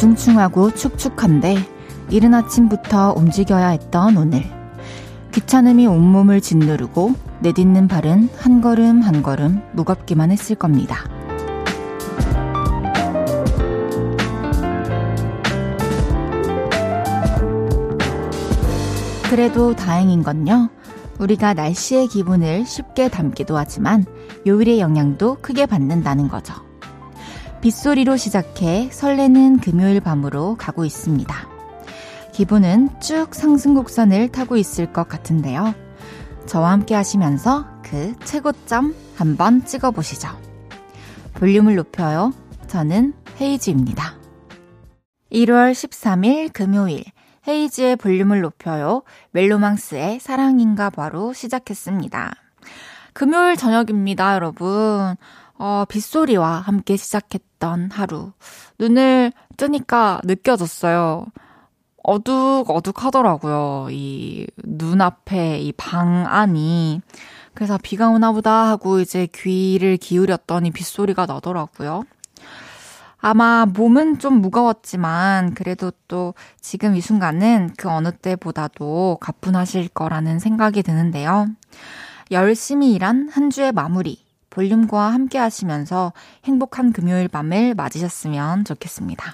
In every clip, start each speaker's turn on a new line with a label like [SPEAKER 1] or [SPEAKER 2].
[SPEAKER 1] 우중충하고 축축한데 이른 아침부터 움직여야 했던 오늘. 귀찮음이 온몸을 짓누르고 내딛는 발은 한 걸음 한 걸음 무겁기만 했을 겁니다. 그래도 다행인 건요. 우리가 날씨의 기분을 쉽게 담기도 하지만 요일의 영향도 크게 받는다는 거죠. 빗소리로 시작해 설레는 금요일 밤으로 가고 있습니다. 기분은 쭉 상승 곡선을 타고 있을 것 같은데요. 저와 함께 하시면서 그 최고점 한번 찍어보시죠. 볼륨을 높여요. 저는 헤이즈입니다. 1월 13일 금요일 헤이즈의 볼륨을 높여요. 멜로망스의 사랑인가 바로 시작했습니다. 금요일 저녁입니다, 여러분. 어, 빗소리와 함께 시작했던 하루. 눈을 뜨니까 느껴졌어요. 어둑어둑 하더라고요. 이 눈앞에 이 방 안이. 그래서 비가 오나 보다 하고 이제 귀를 기울였더니 빗소리가 나더라고요. 아마 몸은 좀 무거웠지만 그래도 또 지금 이 순간은 그 어느 때보다도 가뿐하실 거라는 생각이 드는데요. 열심히 일한 한 주의 마무리. 볼륨과 함께 하시면서 행복한 금요일 밤을 맞으셨으면 좋겠습니다.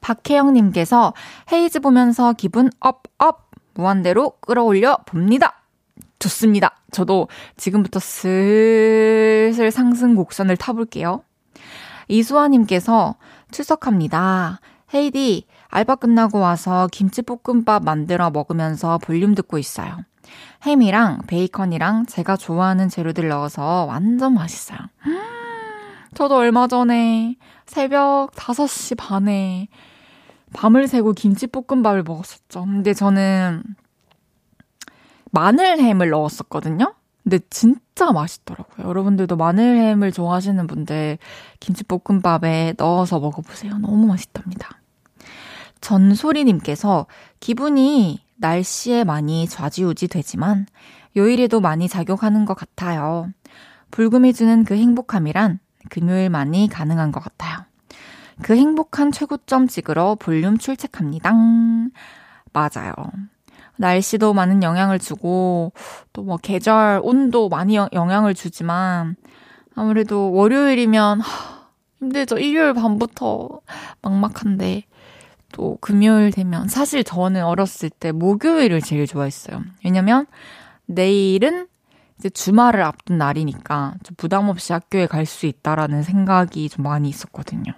[SPEAKER 1] 박혜영님께서 헤이즈 보면서 기분 up, up! 무한대로 끌어올려 봅니다. 좋습니다. 저도 지금부터 슬슬 상승 곡선을 타볼게요. 이수아님께서 출석합니다. 헤이디, 알바 끝나고 와서 김치볶음밥 만들어 먹으면서 볼륨 듣고 있어요. 햄이랑 베이컨이랑 제가 좋아하는 재료들 넣어서 완전 맛있어요. 저도 얼마 전에 새벽 5시 반에 밤을 새고 김치볶음밥을 먹었었죠. 근데 저는 마늘햄을 넣었었거든요? 근데 진짜 맛있더라고요. 여러분들도 마늘햄을 좋아하시는 분들 김치볶음밥에 넣어서 먹어보세요. 너무 맛있답니다. 전소리님께서 기분이 날씨에 많이 좌지우지 되지만 요일에도 많이 작용하는 것 같아요. 불금이 주는 그 행복함이란 금요일만이 가능한 것 같아요. 그 행복한 최고점 찍으러 볼륨 출첵합니다. 맞아요. 날씨도 많은 영향을 주고 또 뭐 계절 온도 많이 영향을 주지만 아무래도 월요일이면 하, 힘들죠. 일요일 밤부터 막막한데 또 금요일 되면 사실 저는 어렸을 때 목요일을 제일 좋아했어요. 왜냐면 내일은 이제 주말을 앞둔 날이니까 좀 부담 없이 학교에 갈 수 있다라는 생각이 좀 많이 있었거든요.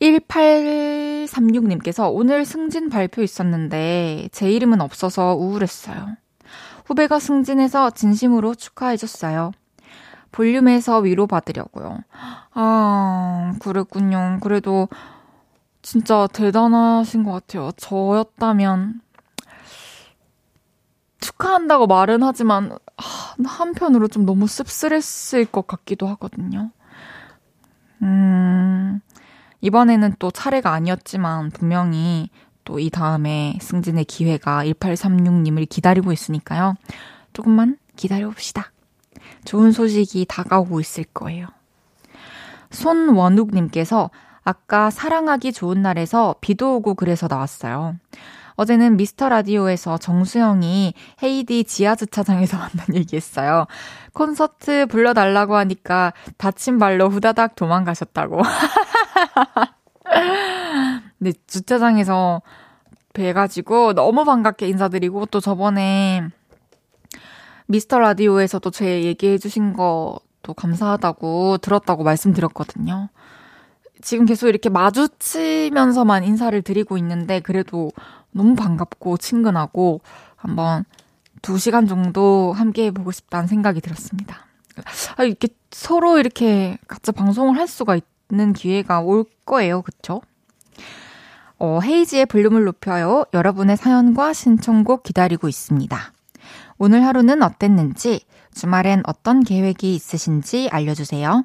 [SPEAKER 1] 1836님께서 오늘 승진 발표 있었는데 제 이름은 없어서 우울했어요. 후배가 승진해서 진심으로 축하해줬어요. 볼륨에서 위로받으려고요. 아, 그랬군요. 그래도 진짜 대단하신 것 같아요. 저였다면 축하한다고 말은 하지만 한편으로 좀 너무 씁쓸했을 것 같기도 하거든요. 음, 이번에는 또 차례가 아니었지만 분명히 또 이 다음에 승진의 기회가 1836님을 기다리고 있으니까요. 조금만 기다려봅시다. 좋은 소식이 다가오고 있을 거예요. 손원욱님께서 아까 사랑하기 좋은 날에서 비도 오고 그래서 나왔어요. 어제는 미스터 라디오에서 정수영이 헤이디 지하 주차장에서 만난 얘기했어요. 콘서트 불러달라고 하니까 다친 발로 후다닥 도망가셨다고. 근데 주차장에서 뵈가지고 너무 반갑게 인사드리고 또 저번에 미스터 라디오에서도 제 얘기해주신 것도 감사하다고 들었다고 말씀드렸거든요. 지금 계속 이렇게 마주치면서만 인사를 드리고 있는데 그래도 너무 반갑고 친근하고 한번 두 시간 정도 함께 해보고 싶다는 생각이 들었습니다. 아, 이렇게 서로 이렇게 각자 방송을 할 수가 있는 기회가 올 거예요. 그쵸? 어, 헤이지의 볼륨을 높여요. 여러분의 사연과 신청곡 기다리고 있습니다. 오늘 하루는 어땠는지, 주말엔 어떤 계획이 있으신지 알려주세요.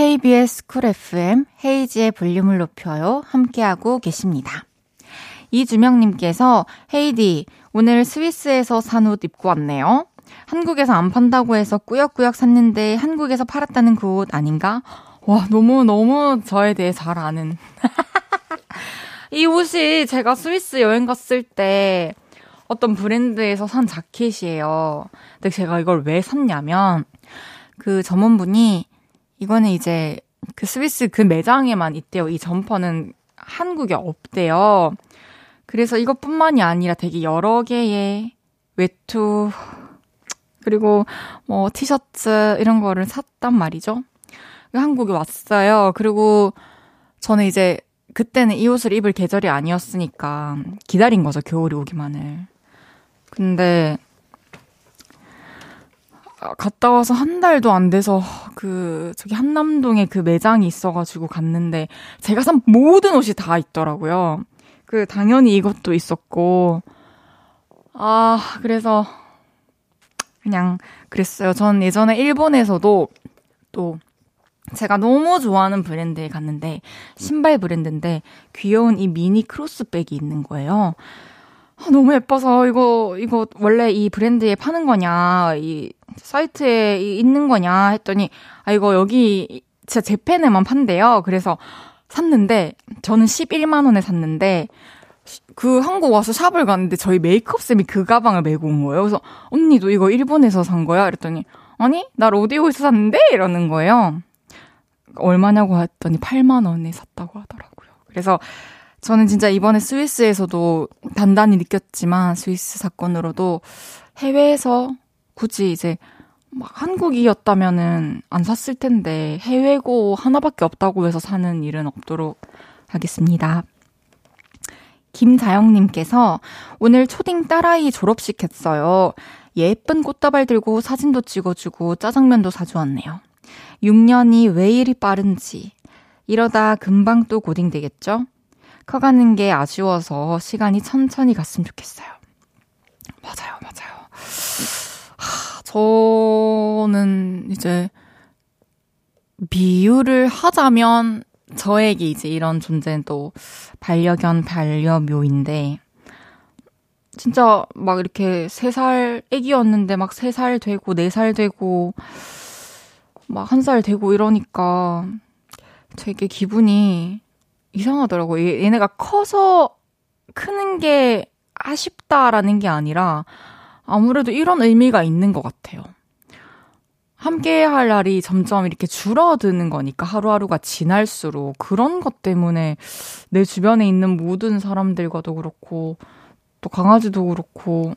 [SPEAKER 1] KBS 쿨 FM 헤이즈의 볼륨을 높여요. 함께하고 계십니다. 이주명님께서 헤이디, 오늘 스위스에서 산 옷 입고 왔네요. 한국에서 안 판다고 해서 꾸역꾸역 샀는데 한국에서 팔았다는 그 옷 아닌가? 와, 너무너무 저에 대해 잘 아는. 이 옷이 제가 스위스 여행 갔을 때 어떤 브랜드에서 산 자켓이에요. 근데 제가 이걸 왜 샀냐면 그 점원분이 이거는 이제 그 스위스 그 매장에만 있대요. 이 점퍼는 한국에 없대요. 그래서 이것뿐만이 아니라 되게 여러 개의 외투, 그리고 뭐 티셔츠 이런 거를 샀단 말이죠. 한국에 왔어요. 그리고 저는 이제 그때는 이 옷을 입을 계절이 아니었으니까 기다린 거죠. 겨울이 오기만을. 근데 갔다 와서 한 달도 안 돼서 그 저기 한남동에 그 매장이 있어가지고 갔는데 제가 산 모든 옷이 다 있더라고요. 그 당연히 이것도 있었고 아 그래서 그냥 그랬어요. 전 예전에 일본에서도 또 제가 너무 좋아하는 브랜드에 갔는데 신발 브랜드인데 귀여운 이 미니 크로스백이 있는 거예요. 아, 너무 예뻐서 이거 이거 원래 이 브랜드에 파는 거냐 이 사이트에 있는 거냐 했더니 아 이거 여기 진짜 재팬에만 판대요. 그래서 샀는데 저는 11만 원에 샀는데 그 한국 와서 샵을 갔는데 저희 메이크업 쌤이 그 가방을 메고 온 거예요. 그래서 언니도 이거 일본에서 산 거야? 이랬더니 아니 나 로디오에서 샀는데 이러는 거예요. 얼마냐고 했더니 8만 원에 샀다고 하더라고요. 그래서 저는 진짜 이번에 스위스에서도 단단히 느꼈지만 스위스 사건으로도 해외에서 굳이 이제 막 한국이었다면은 안 샀을 텐데 해외고 하나밖에 없다고 해서 사는 일은 없도록 하겠습니다. 김자영님께서 오늘 초딩 딸아이 졸업식 했어요. 예쁜 꽃다발 들고 사진도 찍어주고 짜장면도 사주었네요. 6년이 왜 이리 빠른지. 이러다 금방 또 고딩 되겠죠? 커가는 게 아쉬워서 시간이 천천히 갔으면 좋겠어요. 맞아요, 맞아요. 하, 저는 이제 비유를 하자면 저에게 이제 이런 존재는 또 반려견, 반려묘인데 진짜 막 이렇게 3살 애기였는데 막 3살 되고 4살 되고 막 1살 되고 이러니까 되게 기분이 이상하더라고요. 얘네가 커서 크는 게 아쉽다라는 게 아니라 아무래도 이런 의미가 있는 것 같아요. 함께 할 날이 점점 이렇게 줄어드는 거니까 하루하루가 지날수록 그런 것 때문에 내 주변에 있는 모든 사람들과도 그렇고 또 강아지도 그렇고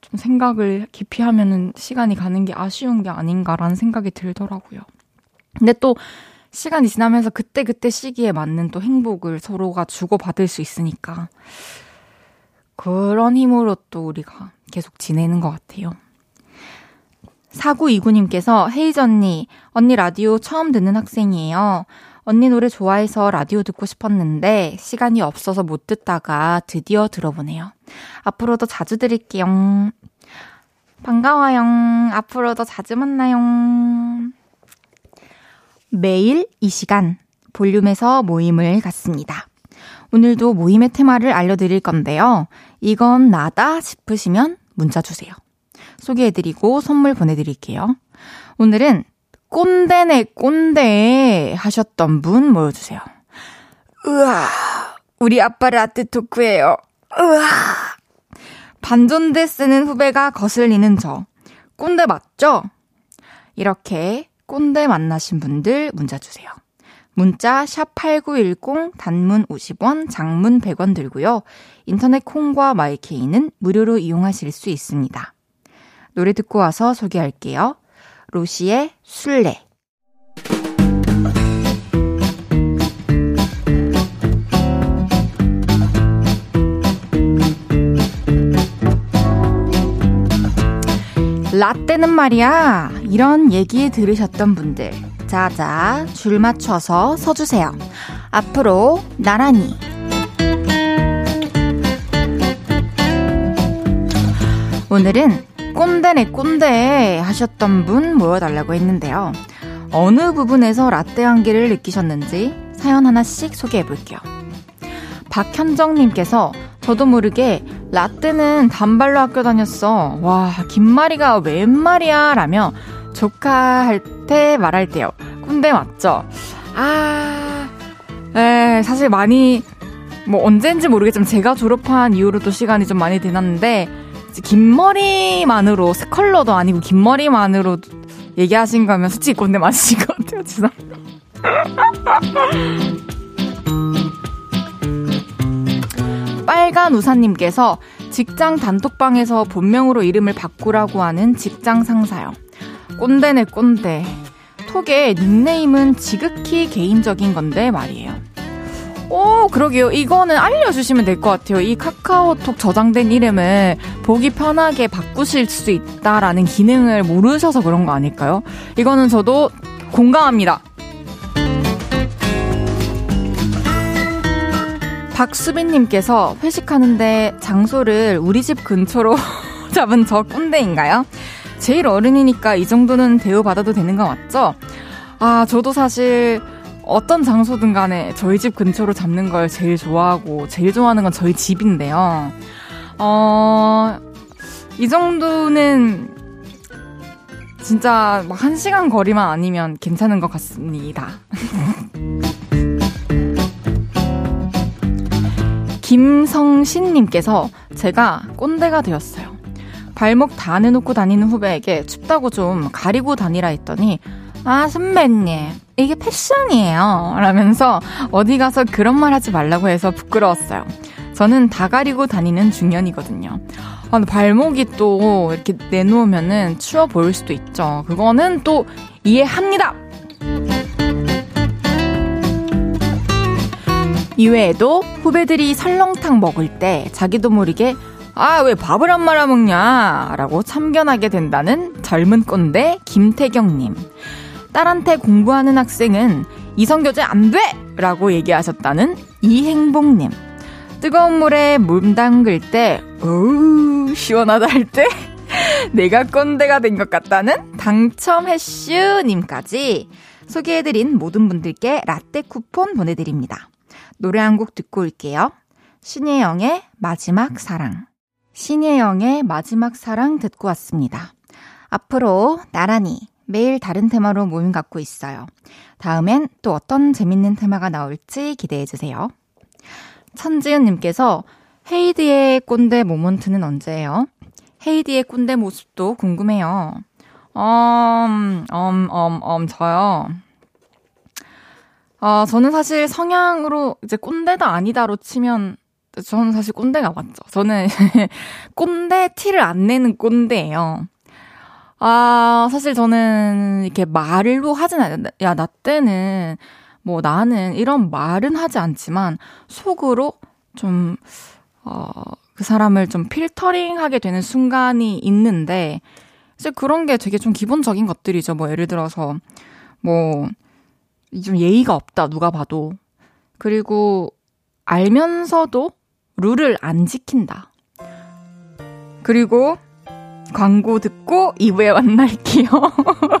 [SPEAKER 1] 좀 생각을 깊이 하면은 시간이 가는 게 아쉬운 게 아닌가라는 생각이 들더라고요. 근데 또 시간이 지나면서 그때그때 시기에 맞는 또 행복을 서로가 주고받을 수 있으니까 그런 힘으로 또 우리가 계속 지내는 것 같아요. 4929님께서 헤이즈 언니, 언니 라디오 처음 듣는 학생이에요. 언니 노래 좋아해서 라디오 듣고 싶었는데 시간이 없어서 못 듣다가 드디어 들어보네요. 앞으로도 자주 드릴게요. 반가워요. 앞으로도 자주 만나요. 매일 이 시간 볼륨에서 모임을 갖습니다. 오늘도 모임의 테마를 알려드릴 건데요. 이건 나다 싶으시면 문자 주세요. 소개해드리고 선물 보내드릴게요. 오늘은 꼰대네 꼰대 하셨던 분 모여주세요. 으아, 우리 아빠 라떼 토크예요. 으아. 반존대 쓰는 후배가 거슬리는 저. 꼰대 맞죠? 이렇게 꼰대 만나신 분들 문자 주세요. 문자 샵 8910 단문 50원, 장문 100원 들고요. 인터넷 콩과 마이케이는 무료로 이용하실 수 있습니다. 노래 듣고 와서 소개할게요. 로시의 술래 라떼는 말이야 이런 얘기 들으셨던 분들 자자, 줄 맞춰서 서주세요. 앞으로 나란히. 오늘은 꼰대네 꼰대 하셨던 분 모여달라고 했는데요. 어느 부분에서 라떼 향기를 느끼셨는지 사연 하나씩 소개해 볼게요. 박현정님께서 저도 모르게 라떼는 단발로 학교 다녔어. 와, 김말이가 웬 말이야? 라며 조카 할 때 말할 때요. 꼰대 맞죠? 아, 에, 사실 많이, 뭐 언젠지 모르겠지만 제가 졸업한 이후로도 시간이 좀 많이 지났는데, 긴 머리만으로, 스컬러도 아니고 긴 머리만으로 얘기하신 거면 솔직히 꼰대 맞으신 것 같아요, 죄송합니다. 빨간 우사님께서 직장 단톡방에서 본명으로 이름을 바꾸라고 하는 직장 상사요. 꼰대네 꼰대. 톡의 닉네임은 지극히 개인적인 건데 말이에요. 오, 그러게요. 이거는 알려주시면 될 것 같아요. 이 카카오톡 저장된 이름을 보기 편하게 바꾸실 수 있다라는 기능을 모르셔서 그런 거 아닐까요? 이거는 저도 공감합니다. 박수빈님께서 회식하는데 장소를 우리 집 근처로 잡은 저 꼰대인가요? 제일 어른이니까 이 정도는 대우받아도 되는 거 맞죠? 아, 저도 사실 어떤 장소든 간에 저희 집 근처로 잡는 걸 제일 좋아하고 제일 좋아하는 건 저희 집인데요. 어, 이 정도는 진짜 막 한 시간 거리만 아니면 괜찮은 것 같습니다. 김성신님께서 제가 꼰대가 되었어요. 발목 다 내놓고 다니는 후배에게 춥다고 좀 가리고 다니라 했더니 아 선배님 이게 패션이에요 라면서 어디 가서 그런 말 하지 말라고 해서 부끄러웠어요. 저는 다 가리고 다니는 중년이거든요. 아, 발목이 또 이렇게 내놓으면은 추워 보일 수도 있죠. 그거는 또 이해합니다. 이외에도 후배들이 설렁탕 먹을 때 자기도 모르게 아, 왜 밥을 안 말아 먹냐? 라고 참견하게 된다는 젊은 꼰대 김태경님. 딸한테 공부하는 학생은 이성교제 안 돼! 라고 얘기하셨다는 이행복님. 뜨거운 물에 몸 담글 때, 어우, 시원하다 할 때, 내가 꼰대가 된 것 같다는 당첨 해슈님까지 소개해드린 모든 분들께 라떼 쿠폰 보내드립니다. 노래 한 곡 듣고 올게요. 신예영의 마지막 사랑. 신예영의 마지막 사랑 듣고 왔습니다. 앞으로 나란히 매일 다른 테마로 모임 갖고 있어요. 다음엔 또 어떤 재밌는 테마가 나올지 기대해 주세요. 천지은님께서 헤이디의 꼰대 모먼트는 언제예요? 헤이디의 꼰대 모습도 궁금해요. 음, 음, 음, 음, 저요. 아, 저는 사실 성향으로 이제 꼰대다 아니다로 치면 저는 사실 꼰대가 맞죠. 저는 꼰대 티를 안 내는 꼰대예요. 아, 사실 저는 이렇게 말로 하진 않아요. 야, 나 때는 뭐 나는 이런 말은 하지 않지만 속으로 좀, 어, 그 사람을 좀 필터링 하게 되는 순간이 있는데 이제 그런 게 되게 좀 기본적인 것들이죠. 뭐 예를 들어서 뭐 좀 예의가 없다, 누가 봐도. 그리고 알면서도 룰을 안 지킨다. 그리고 광고 듣고 2부에 만날게요.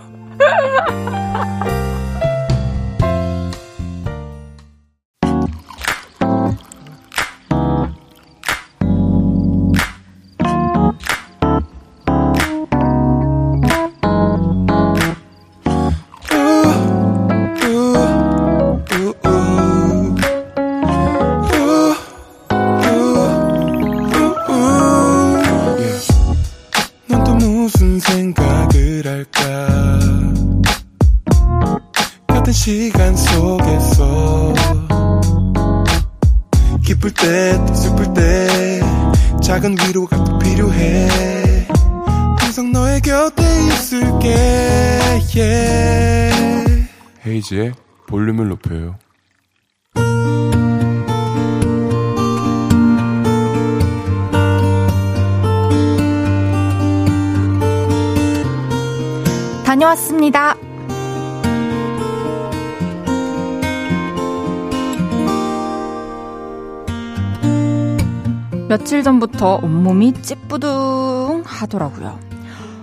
[SPEAKER 1] 전부터 온몸이 찌뿌둥 하더라고요.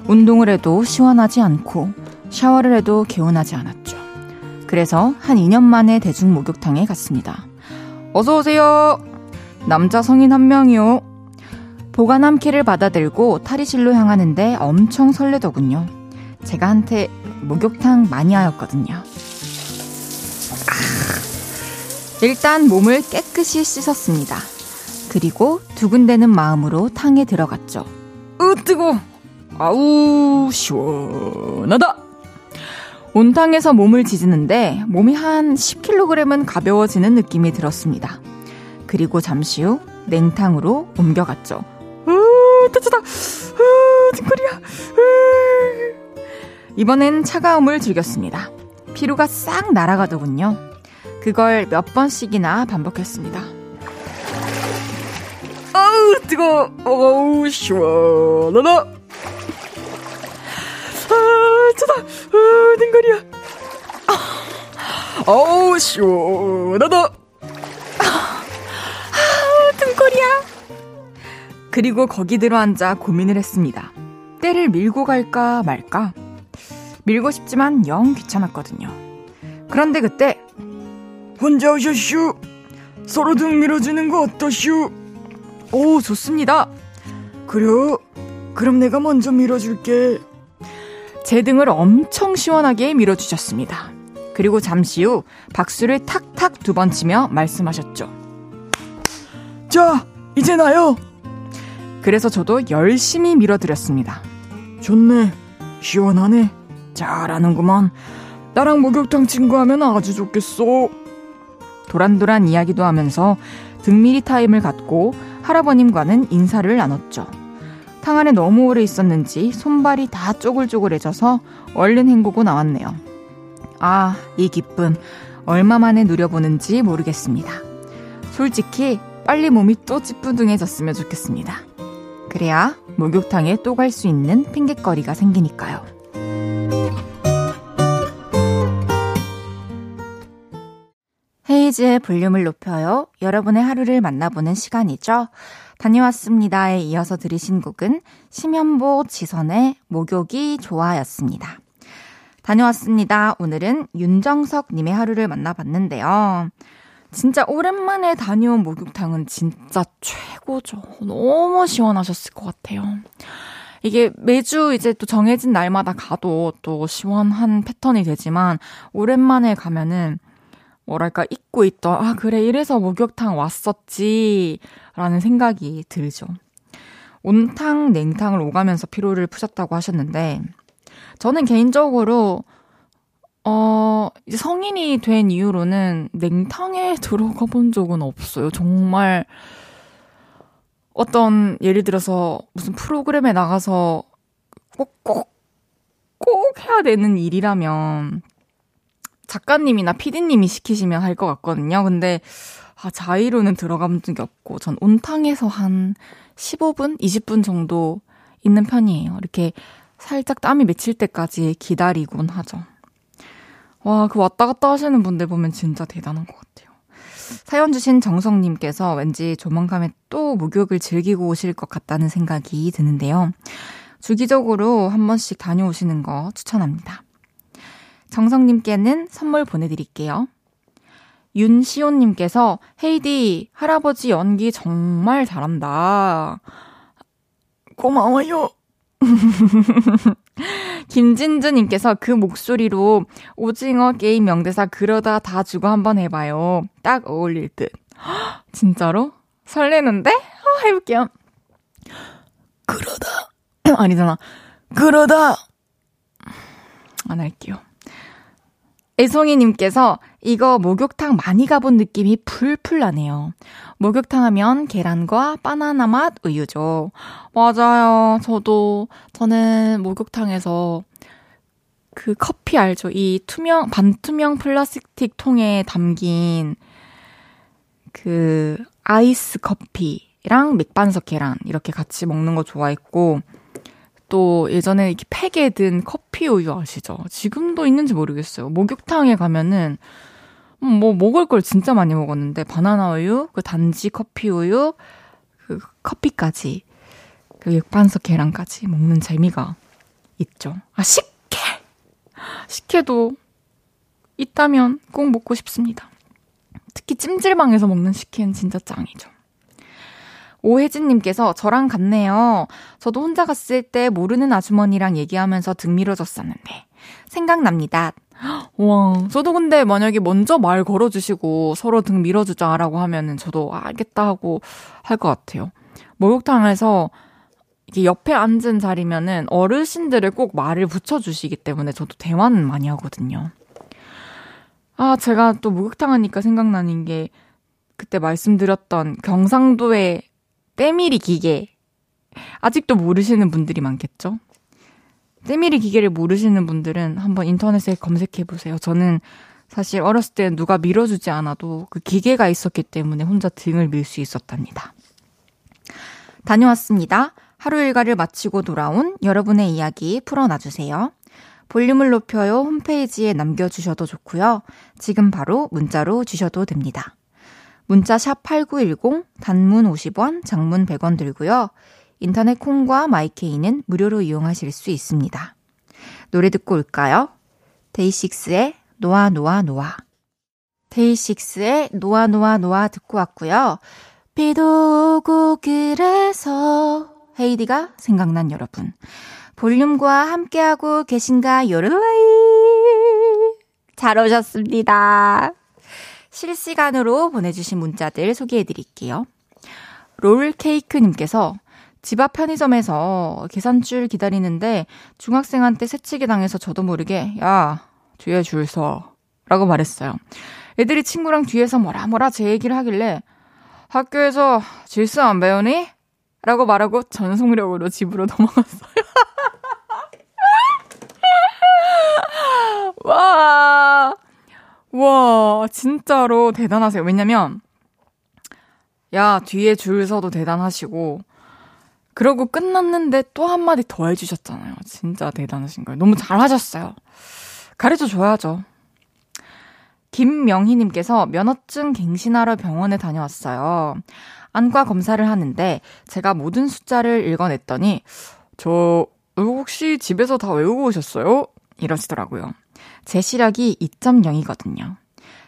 [SPEAKER 1] 운동을 해도 시원하지 않고 샤워를 해도 개운하지 않았죠. 그래서 한 2년 만에 대중 목욕탕에 갔습니다. 어서 오세요! 남자 성인 한 명이요. 보관함 키를 받아들고 탈의실로 향하는데 엄청 설레더군요. 제가 한테 목욕탕 마니아였거든요. 아, 일단 몸을 깨끗이 씻었습니다. 그리고 두근대는 마음으로 탕에 들어갔죠. 으, 뜨거! 아우, 시원하다! 온탕에서 몸을 지지는데 몸이 한 10kg은 가벼워지는 느낌이 들었습니다. 그리고 잠시 후 냉탕으로 옮겨갔죠. 으, 따뜻하다! 으, 뒷거리야! 이번엔 차가움을 즐겼습니다. 피로가 싹 날아가더군요. 그걸 몇 번씩이나 반복했습니다. 아우, 뜨거! 어우, 시원하다! 아, 차다! 아, 댕거리야! 아, 어우, 시원하다! 아, 등거리야! 그리고 거기 들어앉아 고민을 했습니다. 때를 밀고 갈까 말까? 밀고 싶지만 영 귀찮았거든요. 그런데 그때 혼자 오셨슈! 서로 등 밀어주는 거 어떠슈? 오, 좋습니다. 그래, 그럼 내가 먼저 밀어줄게. 제 등을 엄청 시원하게 밀어주셨습니다. 그리고 잠시 후 박수를 탁탁 두 번 치며 말씀하셨죠. 자, 이제 나요. 그래서 저도 열심히 밀어드렸습니다. 좋네. 시원하네. 잘하는구만. 나랑 목욕탕 친구하면 아주 좋겠어. 도란도란 이야기도 하면서 등밀이 타임을 갖고 할아버님과는 인사를 나눴죠. 탕 안에 너무 오래 있었는지 손발이 다 쪼글쪼글해져서 얼른 헹구고 나왔네요. 아, 이 기쁨 얼마 만에 누려보는지 모르겠습니다. 솔직히 빨리 몸이 또 찌뿌둥해졌으면 좋겠습니다. 그래야 목욕탕에 또 갈 수 있는 핑곗거리가 생기니까요. 헤이즈의 볼륨을 높여요. 여러분의 하루를 만나보는 시간이죠. 다녀왔습니다에 이어서 들으신 곡은 심현보 지선의 목욕이 좋아였습니다. 다녀왔습니다. 오늘은 윤정석 님의 하루를 만나봤는데요. 진짜 오랜만에 다녀온 목욕탕은 진짜 최고죠. 너무 시원하셨을 것 같아요. 이게 매주 이제 또 정해진 날마다 가도 또 시원한 패턴이 되지만 오랜만에 가면은 뭐랄까 잊고 있던 아 그래 이래서 목욕탕 왔었지 라는 생각이 들죠. 온탕 냉탕을 오가면서 피로를 푸셨다고 하셨는데 저는 개인적으로 어 이제 성인이 된 이후로는 냉탕에 들어가 본 적은 없어요. 정말 어떤 예를 들어서 무슨 프로그램에 나가서 꼭 꼭꼭 꼭 해야 되는 일이라면 작가님이나 피디님이 시키시면 할 것 같거든요. 근데 아, 자의로는 들어간 적이 없고 전 온탕에서 한 15분, 20분 정도 있는 편이에요. 이렇게 살짝 땀이 맺힐 때까지 기다리곤 하죠. 와, 그 왔다 갔다 하시는 분들 보면 진짜 대단한 것 같아요. 사연 주신 정성님께서 왠지 조만간에 또 목욕을 즐기고 오실 것 같다는 생각이 드는데요. 주기적으로 한 번씩 다녀오시는 거 추천합니다. 정성님께는 선물 보내드릴게요. 윤시온님께서 헤이디 할아버지 연기 정말 잘한다. 고마워요. 김진주님께서 그 목소리로 오징어 게임 명대사 그러다 다 주고 한번 해봐요. 딱 어울릴 듯. 진짜로? 설레는데? 어, 해볼게요. 그러다. 아니잖아. 그러다. 안 할게요. 애송이님께서 이거 목욕탕 많이 가본 느낌이 풀풀 나네요. 목욕탕 하면 계란과 바나나 맛 우유죠. 맞아요. 저도, 저는 목욕탕에서 그 커피 알죠? 이 투명, 반투명 플라스틱 통에 담긴 그 아이스 커피랑 맥반석 계란 이렇게 같이 먹는 거 좋아했고, 또 예전에 이렇게 팩에 든 커피 우유 아시죠? 지금도 있는지 모르겠어요. 목욕탕에 가면은 음, 뭐 먹을 걸 진짜 많이 먹었는데 바나나 우유, 그 단지 커피 우유, 그 커피까지 그 육반석 계란까지 먹는 재미가 있죠. 아 식혜, 식혜도 있다면 꼭 먹고 싶습니다. 특히 찜질방에서 먹는 식혜는 진짜 짱이죠. 오혜진님께서 저랑 같네요. 저도 혼자 갔을 때 모르는 아주머니랑 얘기하면서 등 밀어줬었는데 생각납니다. 와, 저도 근데 만약에 먼저 말 걸어주시고 서로 등 밀어주자라고 하면은 저도 알겠다 하고 할 것 같아요. 목욕탕에서 이게 옆에 앉은 자리면은 어르신들을 꼭 말을 붙여주시기 때문에 저도 대화는 많이 하거든요. 아, 제가 또 목욕탕 하니까 생각나는 게 그때 말씀드렸던 경상도의 때밀이 기계. 아직도 모르시는 분들이 많겠죠? 때밀이 기계를 모르시는 분들은 한번 인터넷에 검색해 보세요. 저는 사실 어렸을 때 누가 밀어주지 않아도 그 기계가 있었기 때문에 혼자 등을 밀 수 있었답니다. 다녀왔습니다. 하루 일과를 마치고 돌아온 여러분의 이야기 풀어놔주세요. 볼륨을 높여요 홈페이지에 남겨주셔도 좋고요. 지금 바로 문자로 주셔도 됩니다. 문자 샵 8910, 단문 50원, 장문 100원 들고요. 인터넷 콩과 마이케이는 무료로 이용하실 수 있습니다. 노래 듣고 올까요? 데이식스의 놓아 놓아 놓아. 데이식스의 놓아 놓아 놓아 듣고 왔고요. 비도 오고 그래서 헤이디가 생각난 여러분. 볼륨과 함께하고 계신가 요를라이. 잘 오셨습니다. 실시간으로 보내주신 문자들 소개해 드릴게요. 롤케이크님께서 집 앞 편의점에서 계산줄 기다리는데 중학생한테 새치기 당해서 저도 모르게 야 뒤에 줄 서. 라고 말했어요. 애들이 친구랑 뒤에서 뭐라 뭐라 제 얘기를 하길래 학교에서 질서 안 배우니? 라고 말하고 전속력으로 집으로 넘어갔어요. 와, 와, 진짜로 대단하세요. 왜냐면, 야, 뒤에 줄 서도 대단하시고, 그러고 끝났는데 또 한마디 더 해주셨잖아요. 진짜 대단하신 거예요. 너무 잘하셨어요. 가르쳐 줘야죠. 김명희님께서 면허증 갱신하러 병원에 다녀왔어요. 안과 검사를 하는데 제가 모든 숫자를 읽어냈더니 저 혹시 집에서 다 외우고 오셨어요? 이러시더라고요. 제 시력이 2.0이거든요.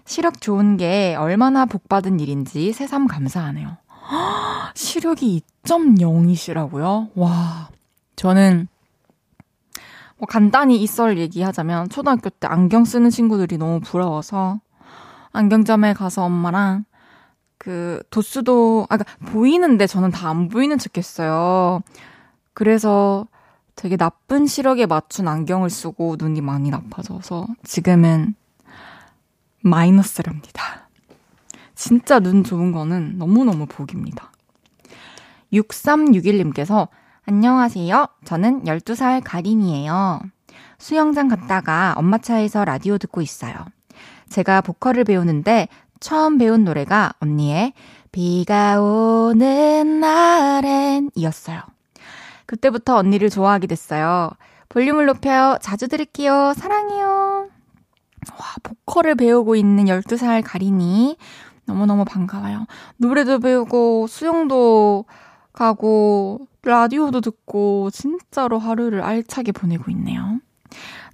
[SPEAKER 1] 시력 좋은 게 얼마나 복받은 일인지 새삼 감사하네요. 시력이 2.0이시라고요? 와, 저는 뭐 간단히 이썰 얘기하자면 초등학교 때 안경 쓰는 친구들이 너무 부러워서 안경점에 가서 엄마랑 그 도수도 아 그러니까 보이는데 저는 다 안 보이는 척 했어요. 그래서 되게 나쁜 시력에 맞춘 안경을 쓰고 눈이 많이 나빠져서 지금은 마이너스랍니다. 진짜 눈 좋은 거는 너무너무 복입니다. 6361님께서 안녕하세요. 저는 12살 가린이에요. 수영장 갔다가 엄마 차에서 라디오 듣고 있어요. 제가 보컬을 배우는데 처음 배운 노래가 언니의 비가 오는 날엔 이었어요. 그때부터 언니를 좋아하게 됐어요. 볼륨을 높여요. 자주 들을게요. 사랑해요. 와, 보컬을 배우고 있는 12살 가린이. 너무너무 반가워요. 노래도 배우고, 수영도 가고, 라디오도 듣고, 진짜로 하루를 알차게 보내고 있네요.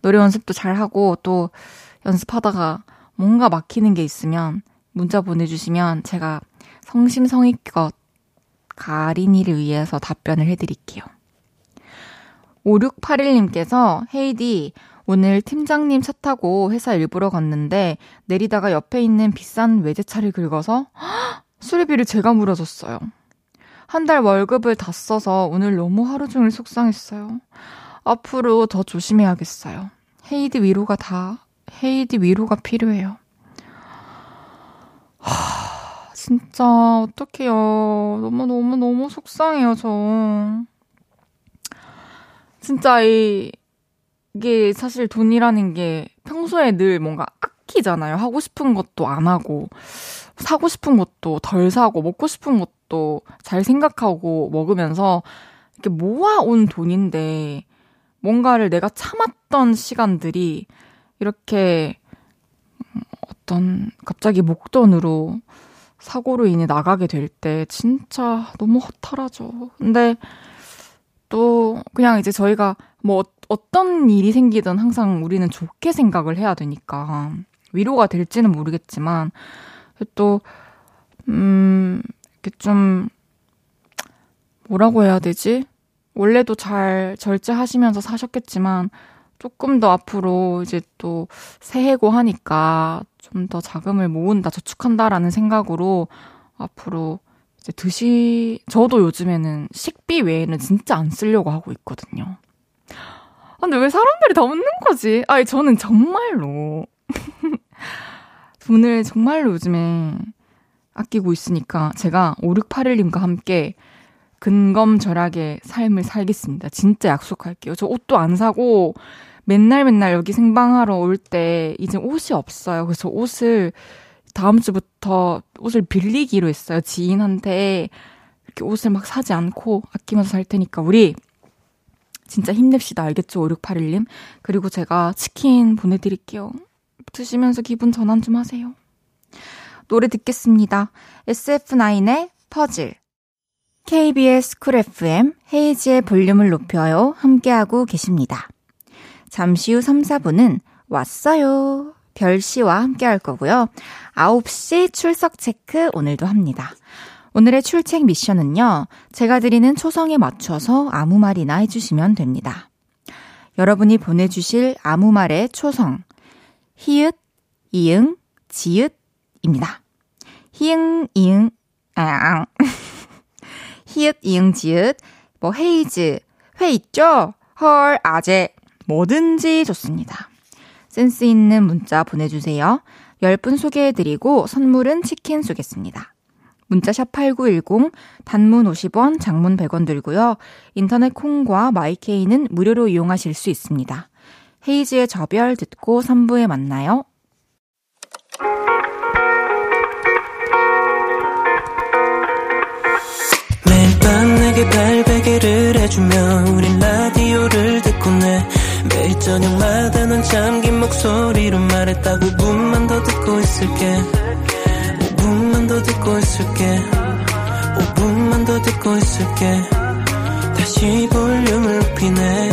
[SPEAKER 1] 노래 연습도 잘하고, 또 연습하다가 뭔가 막히는 게 있으면 문자 보내주시면 제가 성심성의껏 가린이를 위해서 답변을 해드릴게요. 5681님께서 헤이디 오늘 팀장님 차 타고 회사 일부러 갔는데 내리다가 옆에 있는 비싼 외제차를 긁어서 수리비를 제가 물어줬어요. 한 달 월급을 다 써서 오늘 너무 하루 종일 속상했어요. 앞으로 더 조심해야겠어요. 헤이디 위로가 다 헤이디 위로가 필요해요. 하, 진짜 어떡해요. 너무 너무 너무 속상해요, 저. 진짜 이, 이게 사실 돈이라는 게 평소에 늘 뭔가 아끼잖아요. 하고 싶은 것도 안 하고, 사고 싶은 것도 덜 사고, 먹고 싶은 것도 잘 생각하고 먹으면서 이렇게 모아온 돈인데 뭔가를 내가 참았던 시간들이 이렇게 어떤 갑자기 목돈으로 사고로 인해 나가게 될 때 진짜 너무 허탈하죠. 근데 또 그냥 이제 저희가 뭐 어떤 일이 생기든 항상 우리는 좋게 생각을 해야 되니까 위로가 될지는 모르겠지만 또 음, 이렇게 좀 뭐라고 해야 되지? 원래도 잘 절제하시면서 사셨겠지만 조금 더 앞으로 이제 또 새해고 하니까 좀 더 자금을 모은다, 저축한다라는 생각으로 앞으로 이제 드시, 저도 요즘에는 식비 외에는 진짜 안 쓰려고 하고 있거든요. 아, 근데 왜 사람들이 다 웃는 거지? 아니, 저는 정말로. 돈을 정말로 요즘에 아끼고 있으니까 제가 5681님과 함께 근검 절약의 삶을 살겠습니다. 진짜 약속할게요. 저 옷도 안 사고 맨날 맨날 여기 생방하러 올 때 이제 옷이 없어요. 그래서 옷을 다음 주부터 옷을 빌리기로 했어요. 지인한테 이렇게 옷을 막 사지 않고 아끼면서 살 테니까 우리 진짜 힘냅시다. 알겠죠? 5681님. 그리고 제가 치킨 보내드릴게요. 드시면서 기분 전환 좀 하세요. 노래 듣겠습니다. SF9의 퍼즐. KBS 쿨 FM 헤이즈의 볼륨을 높여요. 함께하고 계십니다. 잠시 후 3, 4부는 왔어요. 별 씨와 함께 할 거고요. 9시 출석 체크 오늘도 합니다. 오늘의 출첵 미션은요. 제가 드리는 초성에 맞춰서 아무 말이나 해주시면 됩니다. 여러분이 보내주실 아무 말의 초성. 히읗, 이응, 지읒입니다. 히응, 이응, 아, 히읗, 이응, 지읒, 뭐 헤이즈, 회 있죠? 헐, 아재, 뭐든지 좋습니다. 센스 있는 문자 보내주세요. 10분 소개해드리고 선물은 치킨 쏘겠습니다. 문자샵 8910, 단문 50원, 장문 100원 들고요. 인터넷 콩과 마이케이는 무료로 이용하실 수 있습니다. 헤이즈의 저별 듣고 3부에 만나요.
[SPEAKER 2] 매일 밤 내게 발베개를 해주며 우린 라디오를 저녁마다 넌 잠긴 목소리로 말했다 5분만 더 듣고 있을게 5분만 더 듣고 있을게 5분만 더 듣고 있을게 다시 볼륨을 높이네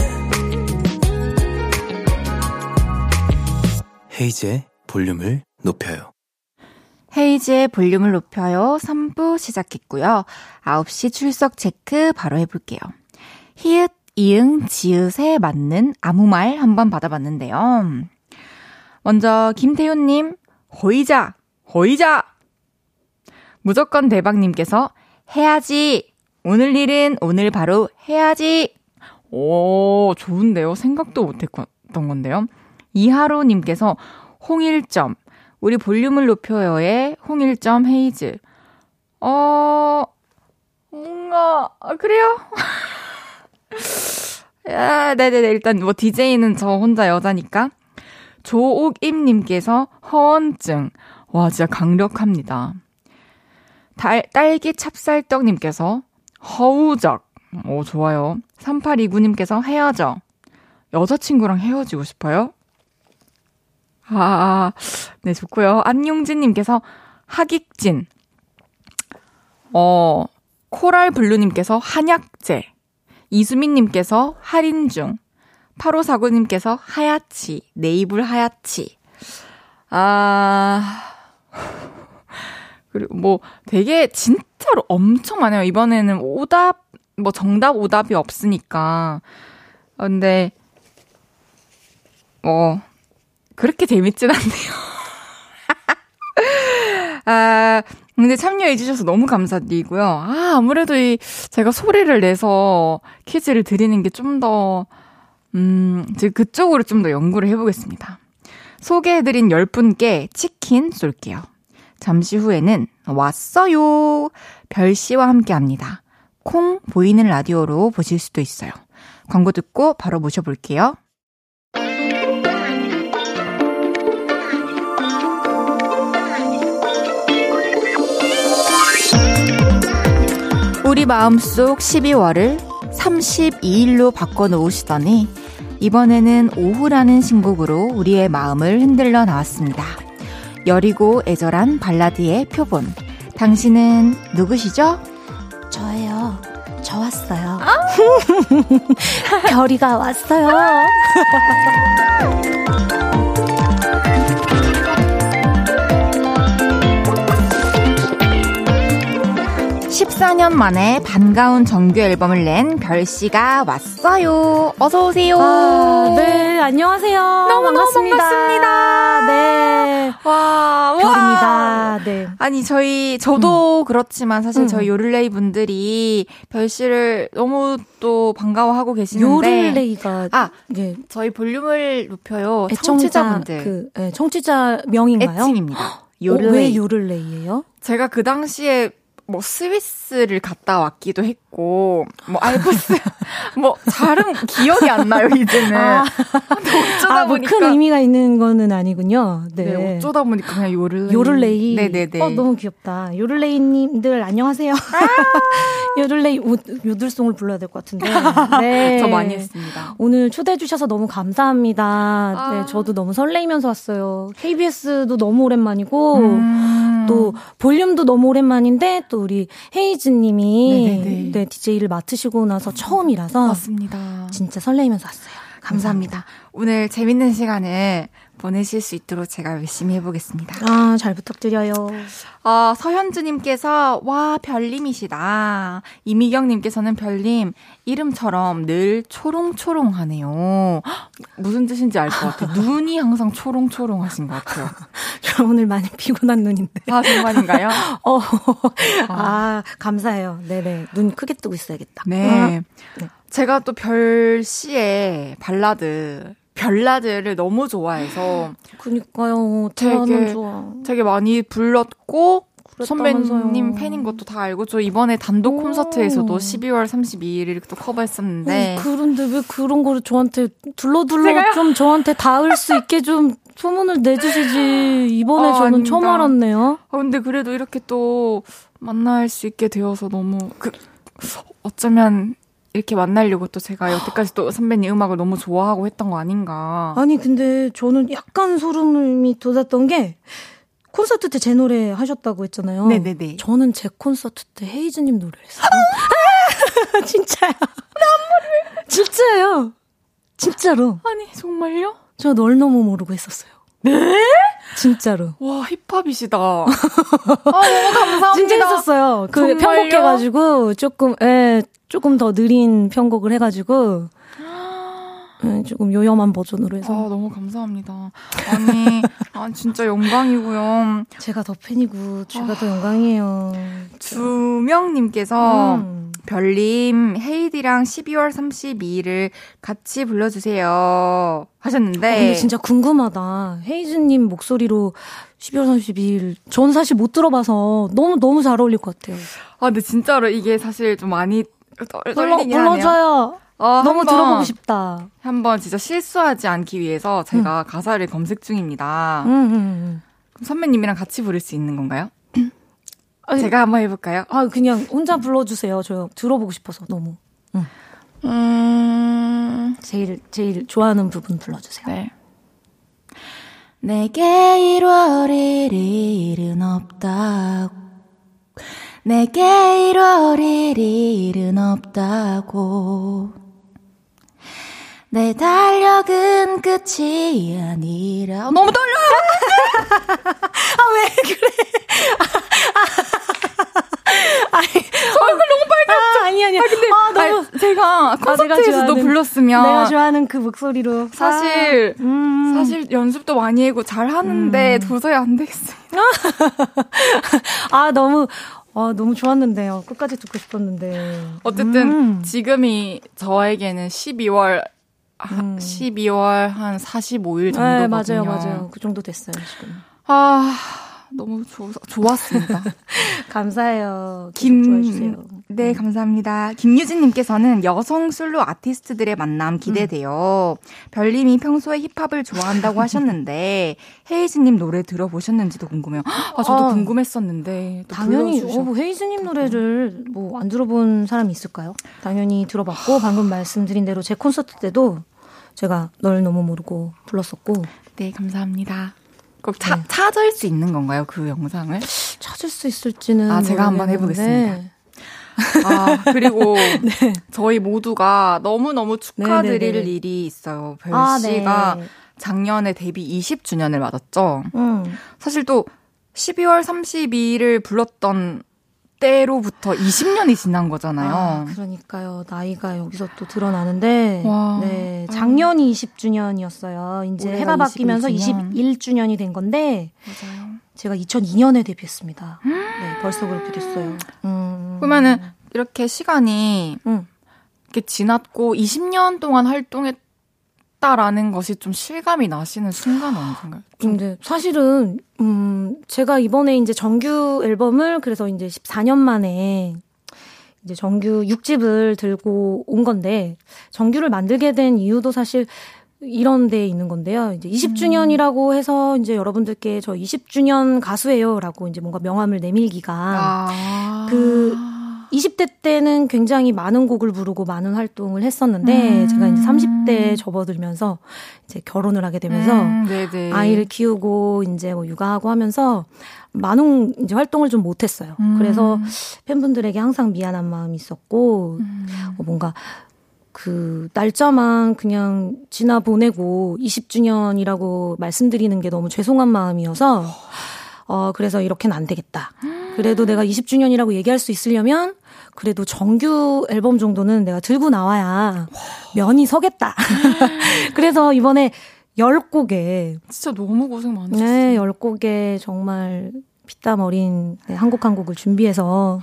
[SPEAKER 2] 헤이즈의 볼륨을 높여요
[SPEAKER 1] 헤이즈의 볼륨을 높여요. 3부 시작했고요. 9시 출석 체크 바로 해볼게요. 히읗, 이응, 지읒에 맞는 아무 말 한번 받아봤는데요. 먼저 김태훈님, 호이자, 호이자! 무조건 대박님께서 해야지! 오늘 일은 오늘 바로 해야지! 오, 좋은데요? 생각도 못했던 건데요. 이하로님께서 홍일점, 우리 볼륨을 높여요의 홍일점 헤이즈. 어, 뭔가, 아, 그래요? 야, 네네네. 일단 뭐 DJ는 저 혼자 여자니까. 조옥임님께서 허언증. 와, 진짜 강력합니다. 달, 딸기 찹쌀떡님께서 허우적. 오, 좋아요. 3829님께서 헤어져. 여자친구랑 헤어지고 싶어요? 아, 네, 좋고요. 안용진님께서 하객진. 어, 코랄블루님께서 한약재. 이수민님께서 할인 중. 8549님께서 하얗치. 네이블 하얗치. 아, 그리고 뭐 되게 진짜로 엄청 많아요. 이번에는 오답, 뭐 정답 오답이 없으니까. 근데, 뭐, 그렇게 재밌진 않네요. 아, 근데 참여해주셔서 너무 감사드리고요. 아, 아무래도 이, 제가 소리를 내서 퀴즈를 드리는 게 좀 더, 음, 즉, 그쪽으로 좀 더 연구를 해보겠습니다. 소개해드린 10분께 치킨 쏠게요. 잠시 후에는 왔어요! 별씨와 함께 합니다. 콩 보이는 라디오로 보실 수도 있어요. 광고 듣고 바로 모셔볼게요. 우리 마음속 12월을 32일로 바꿔놓으시더니 이번에는 오후라는 신곡으로 우리의 마음을 흔들러 나왔습니다. 여리고 애절한 발라드의 표본. 당신은 누구시죠?
[SPEAKER 3] 저예요. 저 왔어요. 별이가 왔어요.
[SPEAKER 1] 14년 만에 반가운 정규 앨범을 낸 별씨가 왔어요. 어서오세요.
[SPEAKER 3] 아, 네, 안녕하세요.
[SPEAKER 1] 너무
[SPEAKER 3] 반갑습니다.
[SPEAKER 1] 반갑습니다.
[SPEAKER 3] 네.
[SPEAKER 1] 와,
[SPEAKER 3] 별입니다. 네.
[SPEAKER 1] 아니, 저희, 저도 그렇지만 사실
[SPEAKER 3] 음.
[SPEAKER 1] 저희 요를레이 분들이 별씨를 너무 또 반가워하고 계시는데.
[SPEAKER 3] 요를레이가
[SPEAKER 1] 아,
[SPEAKER 3] 예,
[SPEAKER 1] 저희 볼륨을 높여요.
[SPEAKER 3] 애청자
[SPEAKER 1] 청취자분들.
[SPEAKER 3] 그 예, 청취자 명인가요?
[SPEAKER 1] 애칭입니다.
[SPEAKER 3] 어,
[SPEAKER 1] 요를레이.
[SPEAKER 3] 왜 요를레이예요?
[SPEAKER 1] 제가 그 당시에 뭐 스위스를 갔다 왔기도 했고 뭐 알프스 뭐 잘은 기억이 안 나요 이제는
[SPEAKER 3] 아.
[SPEAKER 1] 어쩌다
[SPEAKER 3] 아, 뭐
[SPEAKER 1] 보니까
[SPEAKER 3] 큰 의미가 있는 거는 아니군요. 네.
[SPEAKER 1] 네, 어쩌다 보니까 그냥 요를레이
[SPEAKER 3] 요를레이.
[SPEAKER 1] 네네네
[SPEAKER 3] 어, 너무 귀엽다. 요를레이님들 안녕하세요. 요를레이 우- 요들송을 불러야 될 것 같은데. 네.
[SPEAKER 1] 저 많이 했습니다
[SPEAKER 3] 오늘 초대해 주셔서 너무 감사합니다.
[SPEAKER 1] 아.
[SPEAKER 3] 네, 저도 너무 설레이면서 왔어요. KBS도 너무 오랜만이고
[SPEAKER 1] 음.
[SPEAKER 3] 또 볼륨도 너무 오랜만인데 또 우리 헤이즈 님이
[SPEAKER 1] 네네네.
[SPEAKER 3] 네, DJ를 맡으시고 나서 처음이라서
[SPEAKER 1] 맞습니다
[SPEAKER 3] 진짜 설레이면서 왔어요.
[SPEAKER 1] 감사합니다 오늘 재밌는 시간을 보내실 수 있도록 제가 열심히 해보겠습니다
[SPEAKER 3] 아, 잘 부탁드려요.
[SPEAKER 1] 아, 서현주님께서, 와, 별님이시다. 이미경님께서는 별님, 이름처럼 늘 초롱초롱하네요. 헉, 무슨 뜻인지 알 것 같아요. 눈이 항상 초롱초롱하신 것 같아요.
[SPEAKER 3] 저 오늘 많이 피곤한 눈인데.
[SPEAKER 1] 아, 정말인가요?
[SPEAKER 3] 어, 아, 감사해요. 네네. 눈 크게 뜨고 있어야겠다.
[SPEAKER 1] 네.
[SPEAKER 3] 네.
[SPEAKER 1] 제가 또 별씨의 발라드, 별라드를 너무 좋아해서
[SPEAKER 3] 그니까요.
[SPEAKER 1] 되게-
[SPEAKER 3] 좋아.
[SPEAKER 1] 되게 많이 불렀고. 선배님 팬인 것도 다 알고, 저 이번에 단독
[SPEAKER 3] 오.
[SPEAKER 1] 콘서트에서도 12월 32일을 또 커버했었는데.
[SPEAKER 3] 어, 그런데 왜 그런 거를 저한테 둘러둘러
[SPEAKER 1] 제가요?
[SPEAKER 3] 좀 저한테 닿을 수 있게 좀 소문을 내주시지. 이번에
[SPEAKER 1] 어,
[SPEAKER 3] 저는
[SPEAKER 1] 아닙니다.
[SPEAKER 3] 처음 알았네요.
[SPEAKER 1] 아, 근데 그래도 이렇게 또 만날 수 있게 되어서 너무 그 어쩌면 이렇게 만나려고 또 제가 여태까지 또 선배님 음악을 너무 좋아하고 했던 거 아닌가.
[SPEAKER 3] 아니 근데 저는 약간 소름이 돋았던 게 콘서트 때 제 노래 하셨다고 했잖아요.
[SPEAKER 1] 네네네.
[SPEAKER 3] 저는 제 콘서트 때 헤이즈님 노래를 했어요. 진짜요? 진짜요? 진짜로.
[SPEAKER 1] 아니 정말요?
[SPEAKER 3] 저 널 너무 모르고 했었어요. 네? 진짜로.
[SPEAKER 1] 와 힙합이시다. 아 너무 감사합니다.
[SPEAKER 3] 진짜 했었어요. 그? 편곡해가지고 조금 예 조금 더 느린 편곡을 해가지고 예, 조금 요염한 버전으로
[SPEAKER 1] 아
[SPEAKER 3] 해서
[SPEAKER 1] 너무 감사합니다. 아니 아 진짜 영광이고요.
[SPEAKER 3] 제가 더 팬이고 제가 더 영광이에요.
[SPEAKER 1] 주명님께서
[SPEAKER 3] 음.
[SPEAKER 1] 별님 헤이디랑 12월 32일을 같이 불러주세요 하셨는데.
[SPEAKER 3] 어, 근데 진짜 궁금하다. 헤이즈님 목소리로 12월 32일 전 사실 못 들어봐서 너무 너무 잘 어울릴 것 같아요.
[SPEAKER 1] 아, 근데 진짜로 이게 사실 좀 많이 떨,
[SPEAKER 3] 불러. 불러줘요.
[SPEAKER 1] 아,
[SPEAKER 3] 너무
[SPEAKER 1] 한번,
[SPEAKER 3] 들어보고 싶다.
[SPEAKER 1] 한번 진짜 실수하지 않기 위해서 제가 가사를 검색 중입니다.
[SPEAKER 3] 음, 음, 음.
[SPEAKER 1] 그럼 선배님이랑 같이 부를 수 있는 건가요? 제가 한번 해볼까요?
[SPEAKER 3] 아 그냥 혼자 불러주세요. 저 들어보고 싶어서 너무
[SPEAKER 1] 음,
[SPEAKER 3] 제일 제일 좋아하는 부분 불러주세요.
[SPEAKER 1] 네. 내게 1월 1일은 없다고 내게 1월 1일은 없다고 내 달력은 끝이 아니라 너무 떨려 요!
[SPEAKER 3] 얼굴 너무 빨갛죠? 아, 아니 아니. 아, 근데 아, 너무
[SPEAKER 1] 아니, 제가 콘서트에서도
[SPEAKER 3] 좋아하는-
[SPEAKER 1] 불렀으면
[SPEAKER 3] 내가 좋아하는 그 목소리로
[SPEAKER 1] 사실
[SPEAKER 3] 아, 음.
[SPEAKER 1] 사실 연습도 많이 하고 잘 하는데 도저히 안 되겠어요.
[SPEAKER 3] 아 너무 아 너무 좋았는데요. 끝까지 듣고 싶었는데.
[SPEAKER 1] 어쨌든
[SPEAKER 3] 음.
[SPEAKER 1] 지금이 저에게는 12월 하-
[SPEAKER 3] 음.
[SPEAKER 1] 12월 한 45일
[SPEAKER 3] 네,
[SPEAKER 1] 정도거든요.
[SPEAKER 3] 맞아요, 맞아요. 그 정도 됐어요 지금.
[SPEAKER 1] 아 너무 조, 좋았습니다.
[SPEAKER 3] 감사해요.
[SPEAKER 1] 김,
[SPEAKER 3] 좋아해주세요.
[SPEAKER 1] 네, 감사합니다. 김유진님께서는 여성 솔로 아티스트들의 만남 기대돼요. 별님이 평소에 힙합을 좋아한다고 하셨는데, 헤이즈님 노래 들어보셨는지도 궁금해요. 아, 저도
[SPEAKER 3] 아,
[SPEAKER 1] 궁금했었는데. 또
[SPEAKER 3] 당연히
[SPEAKER 1] 불러주셔.
[SPEAKER 3] 어, 뭐 헤이즈님 노래를 뭐 안 들어본 사람이 있을까요? 당연히 들어봤고 방금 말씀드린 대로 제 콘서트 때도 제가 널 너무 모르고 불렀었고
[SPEAKER 1] 네, 감사합니다. 꼭 차,
[SPEAKER 3] 네.
[SPEAKER 1] 찾을 수 있는 건가요, 그 영상을?
[SPEAKER 3] 찾을 수 있을지는
[SPEAKER 1] 아, 제가 한번
[SPEAKER 3] 모르겠는데.
[SPEAKER 1] 아, 그리고
[SPEAKER 3] 네.
[SPEAKER 1] 저희 모두가 너무너무 축하드릴
[SPEAKER 3] 네네네.
[SPEAKER 1] 일이 있어요. 별
[SPEAKER 3] 아,
[SPEAKER 1] 씨가
[SPEAKER 3] 네.
[SPEAKER 1] 작년에 데뷔 20주년을 맞았죠.
[SPEAKER 3] 음.
[SPEAKER 1] 사실 또 12월 32일을 불렀던 때로부터 20년이 지난 거잖아요.
[SPEAKER 3] 아, 그러니까요. 나이가 여기서 또 드러나는데,
[SPEAKER 1] 와.
[SPEAKER 3] 네. 작년이 20주년이었어요. 이제
[SPEAKER 1] 해가
[SPEAKER 3] 바뀌면서
[SPEAKER 1] 21주년.
[SPEAKER 3] 21주년이 된 건데,
[SPEAKER 1] 맞아요.
[SPEAKER 3] 제가 2002년에 데뷔했습니다. 네, 벌써 그렇게 됐어요. 음.
[SPEAKER 1] 그러면은 이렇게 시간이
[SPEAKER 3] 음.
[SPEAKER 1] 이렇게 지났고 20년 동안 활동했 다라는 것이 좀 실감이 나시는 순간 언젠가요?
[SPEAKER 3] 근데 사실은 음 제가 이번에 이제 정규 앨범을 그래서 이제 14년 만에 이제 정규 6집을 들고 온 건데 정규를 만들게 된 이유도 사실 이런 데에 있는 건데요. 이제 20주년이라고 해서 이제 여러분들께 저 20주년 가수예요라고 이제 뭔가 명함을 내밀기가
[SPEAKER 1] 아.
[SPEAKER 3] 그 20대 때는 굉장히 많은 곡을 부르고 많은 활동을 했었는데
[SPEAKER 1] 음.
[SPEAKER 3] 제가 이제 30대에 접어들면서 이제 결혼을 하게 되면서
[SPEAKER 1] 음.
[SPEAKER 3] 아이를 키우고 이제 뭐 육아하고 하면서 많은 이제 활동을 좀 못했어요.
[SPEAKER 1] 음.
[SPEAKER 3] 그래서 팬분들에게 항상 미안한 마음이 있었고
[SPEAKER 1] 음.
[SPEAKER 3] 어, 뭔가 그 날짜만 그냥 지나 보내고 20주년이라고 말씀드리는 게 너무 죄송한 마음이어서 어 그래서 이렇게는 안 되겠다. 그래도 내가 20주년이라고 얘기할 수 있으려면 그래도 정규 앨범 정도는 내가 들고 나와야 면이 서겠다. 그래서 이번에 10곡에
[SPEAKER 1] 진짜 너무 고생 많으셨어요.
[SPEAKER 3] 네, 10곡에 정말 피땀 어린 네, 한곡 한 곡을 준비해서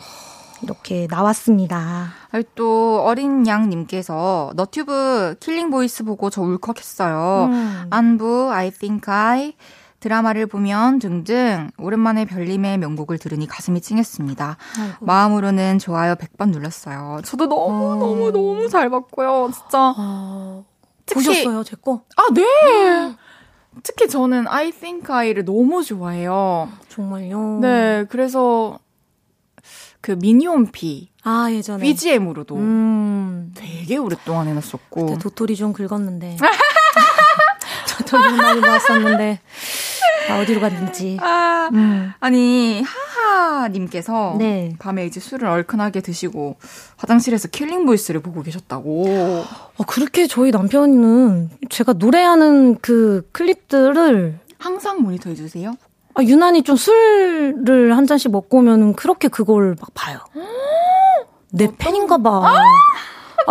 [SPEAKER 3] 이렇게 나왔습니다.
[SPEAKER 1] 아니, 또 어린 양님께서 너튜브 Killing Voice 보고 저 울컥했어요.
[SPEAKER 3] 음.
[SPEAKER 1] 안부, I think I, 드라마를 보면 등등 오랜만에 별님의 명곡을 들으니 가슴이 찡했습니다.
[SPEAKER 3] 아이고.
[SPEAKER 1] 마음으로는 좋아요 100번 눌렀어요. 저도 너무
[SPEAKER 3] 어.
[SPEAKER 1] 너무 너무 잘 봤고요. 진짜.
[SPEAKER 3] 아,
[SPEAKER 1] 특히-
[SPEAKER 3] 보셨어요, 제 거?
[SPEAKER 1] 아, 네. 특히 저는 I think I를 너무 좋아해요.
[SPEAKER 3] 정말요?
[SPEAKER 1] 네, 그래서 그 미니홈피
[SPEAKER 3] 아, 예전에.
[SPEAKER 1] BGM으로도
[SPEAKER 3] 음.
[SPEAKER 1] 되게 오랫동안 해놨었고.
[SPEAKER 3] 도토리 좀 긁었는데. 도토리 많이 모았었는데. 다 어디로 갔는지.
[SPEAKER 1] 아,
[SPEAKER 3] 음.
[SPEAKER 1] 아니 하하님께서
[SPEAKER 3] 네.
[SPEAKER 1] 밤에 이제 술을 얼큰하게 드시고 화장실에서 Killing Voice를 보고 계셨다고.
[SPEAKER 3] 어, 그렇게 저희 남편은 제가 노래하는 그 클립들을
[SPEAKER 1] 항상 모니터 해 주세요.
[SPEAKER 3] 아, 유난히 좀 술을 한 잔씩 먹고 오면은 그렇게 그걸 막 봐요. 내 팬인가 봐. 아,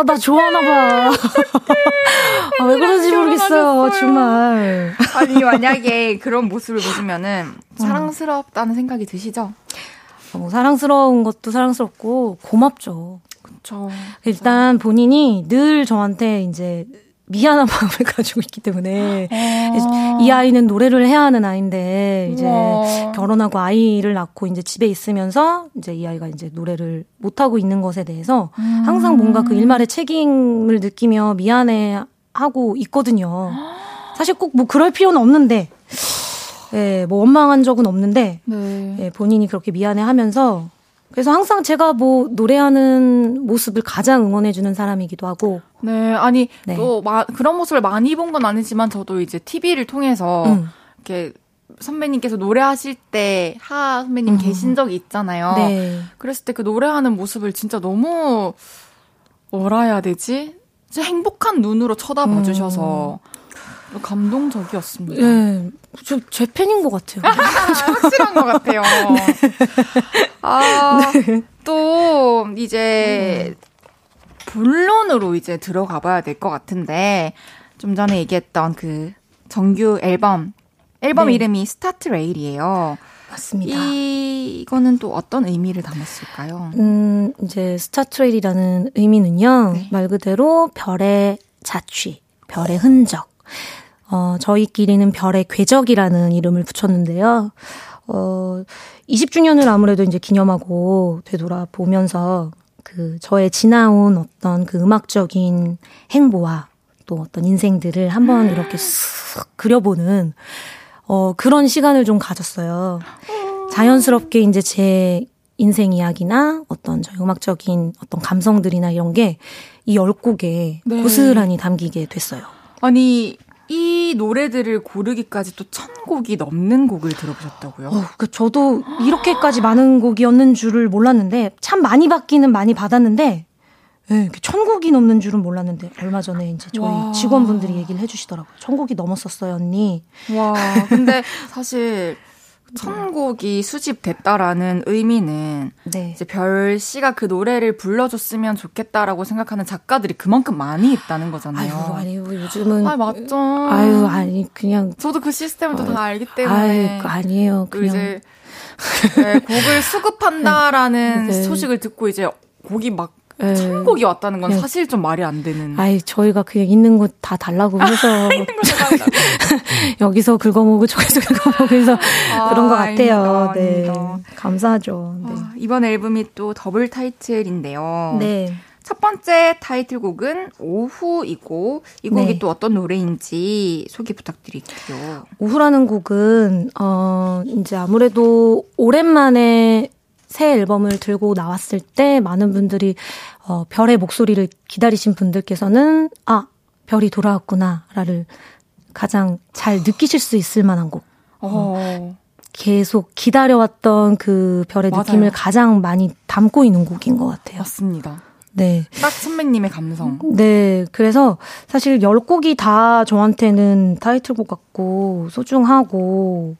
[SPEAKER 3] 나 좋아하나 봐. 아, 왜 그런지
[SPEAKER 1] 모르겠어요.
[SPEAKER 3] 정말.
[SPEAKER 1] 아니 만약에 그런 모습을 보시면은 사랑스럽다는 생각이 드시죠?
[SPEAKER 3] 아, 뭐 사랑스러운 것도 사랑스럽고 고맙죠.
[SPEAKER 1] 그렇죠.
[SPEAKER 3] 일단 본인이 늘 저한테 이제 미안한 마음을 가지고 있기 때문에 이 아이는 노래를 해야 하는 아이인데 이제
[SPEAKER 1] 우와.
[SPEAKER 3] 결혼하고 아이를 낳고 이제 집에 있으면서 이제 이 아이가 이제 노래를 못 하고 있는 것에 대해서 항상 뭔가 그 일말의 책임을 느끼며 미안해 하고 있거든요. 사실 꼭 뭐 그럴 필요는 없는데 예, 뭐 원망한 적은 없는데
[SPEAKER 1] 네.
[SPEAKER 3] 예, 본인이 그렇게 미안해 하면서 그래서 항상 제가 뭐 노래하는 모습을 가장 응원해주는 사람이기도 하고,
[SPEAKER 1] 네, 아니
[SPEAKER 3] 네.
[SPEAKER 1] 또 마, 그런 모습을 많이 본 건 아니지만 저도 이제 TV를 통해서
[SPEAKER 3] 음.
[SPEAKER 1] 이렇게 선배님께서 노래하실 때 하 선배님 계신 적이 있잖아요.
[SPEAKER 3] 네.
[SPEAKER 1] 그랬을 때 그 노래하는 모습을 진짜 너무 뭐라 해야 되지? 진짜 행복한 눈으로 쳐다봐
[SPEAKER 3] 음.
[SPEAKER 1] 주셔서 감동적이었습니다.
[SPEAKER 3] 예, 저, 제 팬인 것 같아요.
[SPEAKER 1] 확실한 것 같아요. 아, 또 이제 본론으로 이제 들어가 봐야 될 것 같은데 좀 전에 얘기했던 그 정규 앨범 앨범
[SPEAKER 3] 네.
[SPEAKER 1] 이름이 Startrail이에요.
[SPEAKER 3] 맞습니다.
[SPEAKER 1] 이, 이거는 또 어떤 의미를 담았을까요?
[SPEAKER 3] 음, 이제 Start rail이라는 의미는요,
[SPEAKER 1] 네.
[SPEAKER 3] 말 그대로 별의 자취, 별의 흔적. 어, 저희끼리는 별의 궤적이라는 이름을 붙였는데요. 어, 20주년을 아무래도 이제 기념하고 되돌아보면서 그 저의 지나온 어떤 그 음악적인 행보와 또 어떤 인생들을 한번 이렇게 쓱 그려보는 어, 그런 시간을 좀 가졌어요. 자연스럽게 이제 제 인생 이야기나 어떤 저 음악적인 어떤 감성들이나 이런 게 이 열 곡에
[SPEAKER 1] 네.
[SPEAKER 3] 고스란히 담기게 됐어요.
[SPEAKER 1] 아니 이 노래들을 고르기까지 또 천 곡이 넘는 곡을 들어보셨다고요?
[SPEAKER 3] 어, 그 저도 이렇게까지 많은 곡이었는 줄을 몰랐는데 참 많이 받기는 많이 받았는데 예, 이렇게 천 곡이 넘는 줄은 몰랐는데 얼마 전에 이제 저희
[SPEAKER 1] 와.
[SPEAKER 3] 직원분들이 얘기를 해주시더라고요. 천 곡이 넘었었어요, 언니.
[SPEAKER 1] 와, 근데 사실 천 곡이 수집됐다라는 의미는
[SPEAKER 3] 네.
[SPEAKER 1] 이제 별 씨가 그 노래를 불러줬으면 좋겠다라고 생각하는 작가들이 그만큼 많이 있다는 거잖아요.
[SPEAKER 3] 아유, 아니요, 요즘은
[SPEAKER 1] 아, 맞죠.
[SPEAKER 3] 아유, 아니 그냥
[SPEAKER 1] 저도 그 시스템을 또 다 알기
[SPEAKER 3] 아유,
[SPEAKER 1] 때문에.
[SPEAKER 3] 그 아니에요.
[SPEAKER 1] 또
[SPEAKER 3] 그냥
[SPEAKER 1] 이제 네, 곡을 수급한다라는
[SPEAKER 3] 네.
[SPEAKER 1] 소식을 듣고 이제 곡이 막
[SPEAKER 3] 예.
[SPEAKER 1] 천 곡이 왔다는 건
[SPEAKER 3] 그냥-
[SPEAKER 1] 사실 좀 말이 안 되는.
[SPEAKER 3] 아이 저희가 그냥 있는 곳 다 달라고 해서 여기서 긁어모으고 저기서 긁어모으고 해서
[SPEAKER 1] 아,
[SPEAKER 3] 그런 것 같아요.
[SPEAKER 1] 아닙니다,
[SPEAKER 3] 네,
[SPEAKER 1] 아닙니다.
[SPEAKER 3] 감사하죠. 네.
[SPEAKER 1] 아, 이번 앨범이 또 더블 타이틀인데요.
[SPEAKER 3] 네.
[SPEAKER 1] 첫 번째 타이틀곡은 오후이고 이 곡이
[SPEAKER 3] 네.
[SPEAKER 1] 또 어떤 노래인지 소개 부탁드릴게요.
[SPEAKER 3] 오후라는 곡은 어 이제 아무래도 오랜만에 새 앨범을 들고 나왔을 때 많은 분들이 어 별의 목소리를 기다리신 분들께서는 아 별이 돌아왔구나를 가장 잘 느끼실 수 있을 만한 곡.
[SPEAKER 1] 어.
[SPEAKER 3] 계속 기다려왔던 그 별의
[SPEAKER 1] 맞아요.
[SPEAKER 3] 느낌을 가장 많이 담고 있는 곡인 것 같아요.
[SPEAKER 1] 맞습니다.
[SPEAKER 3] 네.
[SPEAKER 1] 딱 선배님의 감성.
[SPEAKER 3] 네. 그래서 사실 열 곡이 다 저한테는 타이틀곡 같고 소중하고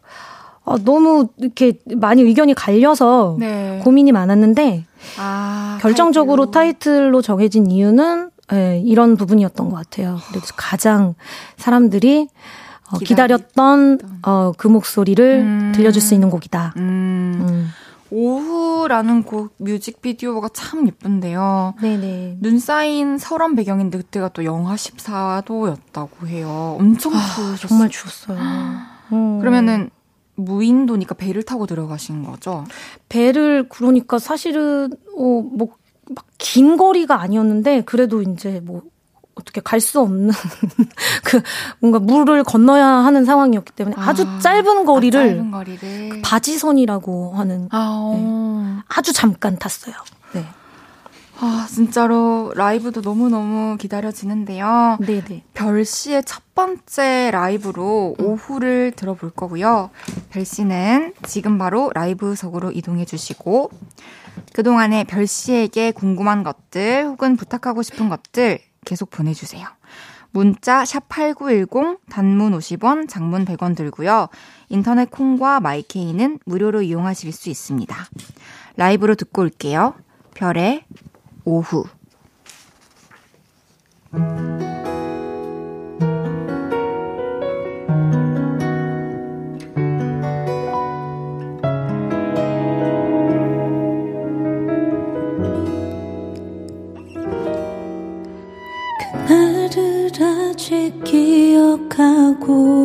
[SPEAKER 3] 아, 너무 이렇게 많이 의견이 갈려서
[SPEAKER 1] 네.
[SPEAKER 3] 고민이 많았는데
[SPEAKER 1] 아,
[SPEAKER 3] 결정적으로
[SPEAKER 1] 타이틀로.
[SPEAKER 3] 타이틀로 정해진 이유는 예, 이런 부분이었던 것 같아요. 그래서 가장 사람들이 어, 기다렸던 어, 그 목소리를
[SPEAKER 1] 음.
[SPEAKER 3] 들려줄 수 있는 곡이다.
[SPEAKER 1] 음,
[SPEAKER 3] 음.
[SPEAKER 1] 오후라는 곡 뮤직비디오가 참 예쁜데요.
[SPEAKER 3] 네네.
[SPEAKER 1] 눈 쌓인 설원 배경인데 그때가 또 영하 14도였다고 해요. 엄청.
[SPEAKER 3] 아, 정말 추웠어요. 음.
[SPEAKER 1] 그러면은 무인도니까 배를 타고 들어가신 거죠?
[SPEAKER 3] 배를 그러니까 사실은 어뭐 막 긴 거리가 아니었는데 그래도 이제 뭐 어떻게 갈 수 없는 그 뭔가 물을 건너야 하는 상황이었기 때문에 아주
[SPEAKER 1] 아,
[SPEAKER 3] 짧은 거리를
[SPEAKER 1] 아, 짧은 거리를.
[SPEAKER 3] 바지선이라고 하는
[SPEAKER 1] 아, 어.
[SPEAKER 3] 아주 잠깐 탔어요. 네.
[SPEAKER 1] 아, 진짜로 라이브도 너무너무 기다려지는데요.
[SPEAKER 3] 네네.
[SPEAKER 1] 별 씨의 첫 번째 라이브로 오후를 들어볼 거고요. 별 씨는 지금 바로 라이브석으로 이동해 주시고 그동안에 별 씨에게 궁금한 것들 혹은 부탁하고 싶은 것들 계속 보내주세요. 문자 샵8910 단문 50원, 장문 100원 들고요. 인터넷 콩과 마이케이는 무료로 이용하실 수 있습니다. 라이브로 듣고 올게요. 별의 오후.
[SPEAKER 4] 나를 아직 기억하고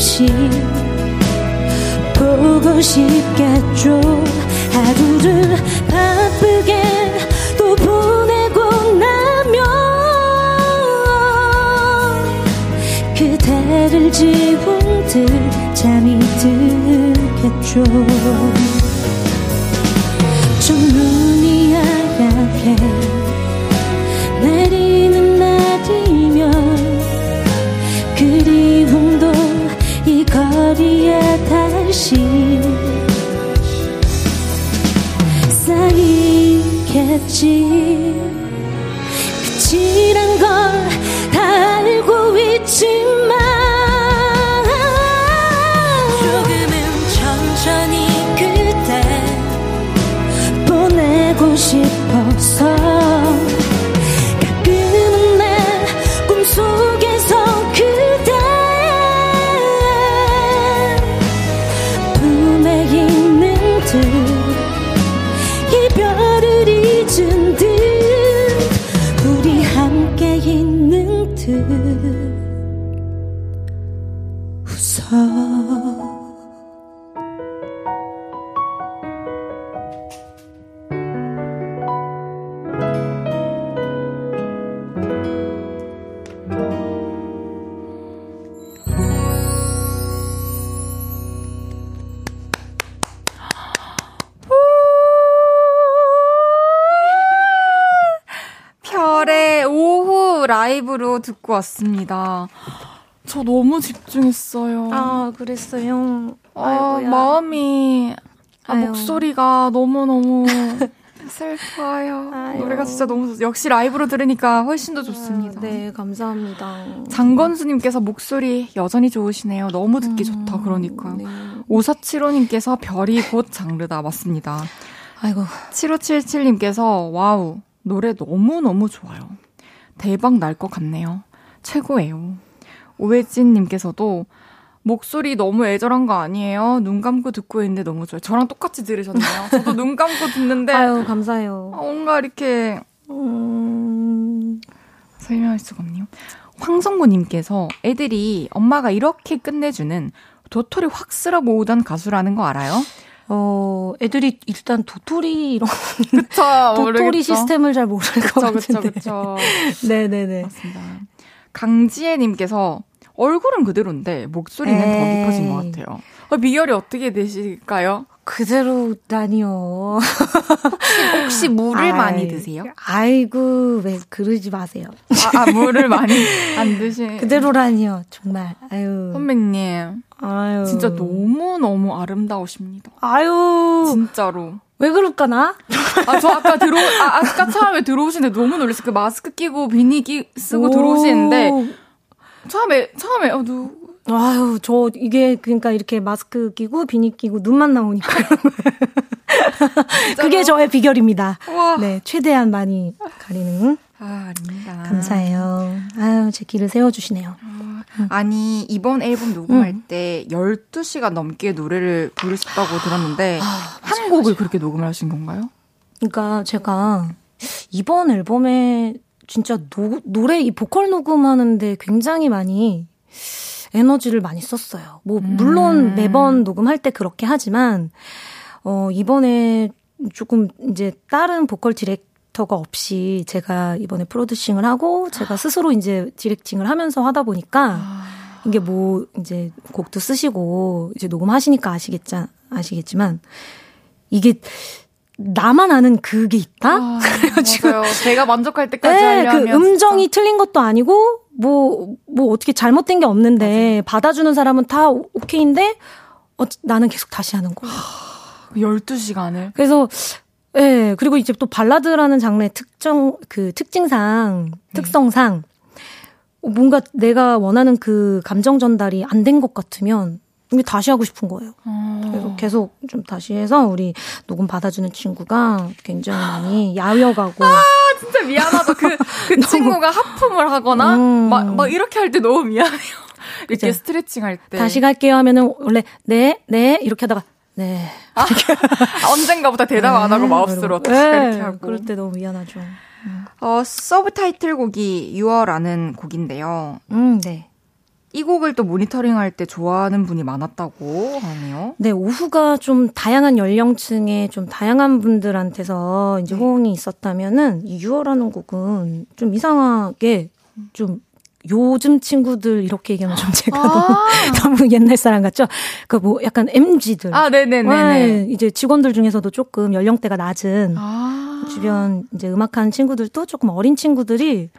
[SPEAKER 4] 몹시 보고 싶겠죠. 하루를 바쁘게 또 보내고 나면 그대를 지운 듯 잠이 들겠죠 다시 쌓이겠지. 끝이란 걸 다 알고 있지
[SPEAKER 1] 라이브로 듣고 왔습니다. 저 너무 집중했어요.
[SPEAKER 3] 아, 그랬어요.
[SPEAKER 1] 아,
[SPEAKER 3] 아이고야.
[SPEAKER 1] 마음이 아,
[SPEAKER 3] 아유.
[SPEAKER 1] 목소리가 너무 너무 슬퍼요.
[SPEAKER 3] 아유.
[SPEAKER 1] 노래가 진짜 너무 좋- 역시 라이브로 들으니까 훨씬 더 좋습니다.
[SPEAKER 3] 아, 네, 감사합니다.
[SPEAKER 1] 장건수님께서 목소리 여전히 좋으시네요. 너무 듣기 좋다. 그러니까요.
[SPEAKER 3] 네.
[SPEAKER 1] 5475님께서 별이 곧 장르다. 맞습니다.
[SPEAKER 3] 아이고.
[SPEAKER 1] 7577님께서 wow 노래 너무 너무 좋아요. 대박 날 것 같네요. 최고예요. 오해진님께서도 목소리 너무 애절한 거 아니에요? 눈 감고 듣고 있는데 너무 좋아요. 저랑 똑같이 들으셨네요. 저도 눈 감고 듣는데
[SPEAKER 3] 아유, 감사해요.
[SPEAKER 1] 아, 뭔가 이렇게
[SPEAKER 3] 음,
[SPEAKER 1] 설명할 수가 없네요. 황성구님께서 애들이 엄마가 이렇게 끝내주는 도토리 확 쓸어 모으던 가수라는 거 알아요?
[SPEAKER 3] 어, 애들이 일단 도토리 이런
[SPEAKER 1] 그쵸.
[SPEAKER 3] 도토리 시스템을 잘 모를 것 같은데.
[SPEAKER 1] 그쵸, 그쵸.
[SPEAKER 3] 네네 네.
[SPEAKER 1] 맞습니다. 강지혜 님께서 얼굴은 그대로인데 목소리는 더
[SPEAKER 3] 에이.
[SPEAKER 1] 깊어진 것 같아요. 어, 비결이 어떻게 되실까요?
[SPEAKER 3] 그대로라니요.
[SPEAKER 1] 혹시 물을 많이
[SPEAKER 3] 아이,
[SPEAKER 1] 드세요?
[SPEAKER 3] 아이고, 왜 그러지 마세요.
[SPEAKER 1] 아, 아, 물을 많이 안 드시.
[SPEAKER 3] 그대로라니요, 정말. 아유.
[SPEAKER 1] 선배님,
[SPEAKER 3] 아유.
[SPEAKER 1] 진짜 너무 너무 아름다우십니다.
[SPEAKER 3] 아유.
[SPEAKER 1] 진짜로.
[SPEAKER 3] 왜 그럴까나?
[SPEAKER 1] 아, 저 아까 들어, 아, 아까 처음에 들어오시는데 너무 놀랐어요. 그 마스크 끼고 비니 끼, 쓰고
[SPEAKER 3] 오.
[SPEAKER 1] 들어오시는데, 처음에, 처음에, 어, 누,
[SPEAKER 3] 아유, 저 이게 그러니까 이렇게 마스크 끼고 비니 끼고 눈만 나오니까 그게 저의 비결입니다.
[SPEAKER 1] 와.
[SPEAKER 3] 네, 최대한 많이 가리는.
[SPEAKER 1] 아, 아닙니다.
[SPEAKER 3] 감사해요. 아유, 제 길을 세워주시네요.
[SPEAKER 1] 아니, 이번 앨범 녹음할 때 12시간 넘게 노래를 부르셨다고 들었는데, 한 곡을 그렇게 녹음을 하신 건가요?
[SPEAKER 3] 그러니까 제가 이번 앨범에 진짜 노, 노래 이 보컬 녹음하는데 굉장히 많이 에너지를 많이 썼어요. 뭐 물론 매번 녹음할 때 그렇게 하지만 어 이번에 조금 이제 다른 보컬 디렉터가 없이 제가 이번에 producing을 하고 제가 스스로 이제 directing을 하면서 하다 보니까 이게 뭐 이제 곡도 쓰시고 이제 녹음하시니까 아시겠자 아시겠지만 이게 나만 아는 그게 있다.
[SPEAKER 1] 아, 맞아요. 제가 만족할 때까지
[SPEAKER 3] 네,
[SPEAKER 1] 하려면
[SPEAKER 3] 그 음정이
[SPEAKER 1] 진짜.
[SPEAKER 3] 틀린 것도 아니고 뭐 뭐 어떻게 잘못된 게 없는데 받아주는 사람은 다 오- 오케이인데 어, 나는 계속 다시 하는 거.
[SPEAKER 1] 12시간을
[SPEAKER 3] 그래서 예, 그리고 이제 또 발라드라는 장르의 특정 그 특징상, 특성상 뭔가 내가 원하는 그 감정 전달이 안 된 것 같으면 이게 다시 하고 싶은 거예요. 그래서 계속 좀 다시 해서 우리 녹음 받아주는 친구가 굉장히 많이 야위어가고
[SPEAKER 1] 진짜 미안하다. 그, 그 친구가 하품을 하거나,
[SPEAKER 3] 음.
[SPEAKER 1] 막, 막 이렇게 할 때 너무 미안해요. 이렇게
[SPEAKER 3] 그죠.
[SPEAKER 1] 스트레칭 할 때.
[SPEAKER 3] 다시 갈게요 하면은 원래 네, 네 이렇게 하다가 네.
[SPEAKER 1] 아, 언젠가부터 대답 안 하고 마우스로
[SPEAKER 3] 네,
[SPEAKER 1] 이렇게 하고.
[SPEAKER 3] 그럴 때 너무 미안하죠.
[SPEAKER 1] 어, 서브 타이틀 곡이 6월라는 곡인데요.
[SPEAKER 3] 음, 네.
[SPEAKER 1] 이 곡을 또 모니터링 할 때 좋아하는 분이 많았다고 하네요.
[SPEAKER 3] 네, 오후가 좀 다양한 연령층의 좀 다양한 분들한테서 이제
[SPEAKER 1] 네.
[SPEAKER 3] 호응이 있었다면은 이 6월하는 곡은 좀 이상하게 좀 요즘 친구들 이렇게 얘기하면 좀 제가 너무, 너무 옛날 사람 같죠? 그 뭐 약간 MG들.
[SPEAKER 1] 아, 네네네네.
[SPEAKER 3] 이제 직원들 중에서도 조금 연령대가 낮은
[SPEAKER 1] 아.
[SPEAKER 3] 주변 이제 음악하는 친구들도 조금 어린 친구들이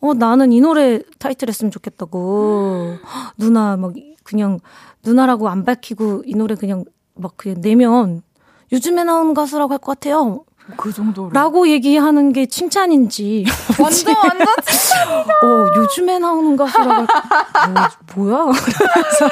[SPEAKER 3] 어 나는 이 노래 타이틀 했으면 좋겠다고 누나 막 그냥 누나라고 안 밝히고 이 노래 그냥 막 그냥 내면 요즘에 나온 가수라고 할 것 같아요.
[SPEAKER 1] 그 정도로.
[SPEAKER 3] 라고 얘기하는 게 칭찬인지
[SPEAKER 1] 완전, 완전
[SPEAKER 3] 어 요즘에 나오는 가수라고 할 뭐, 뭐야? 그래서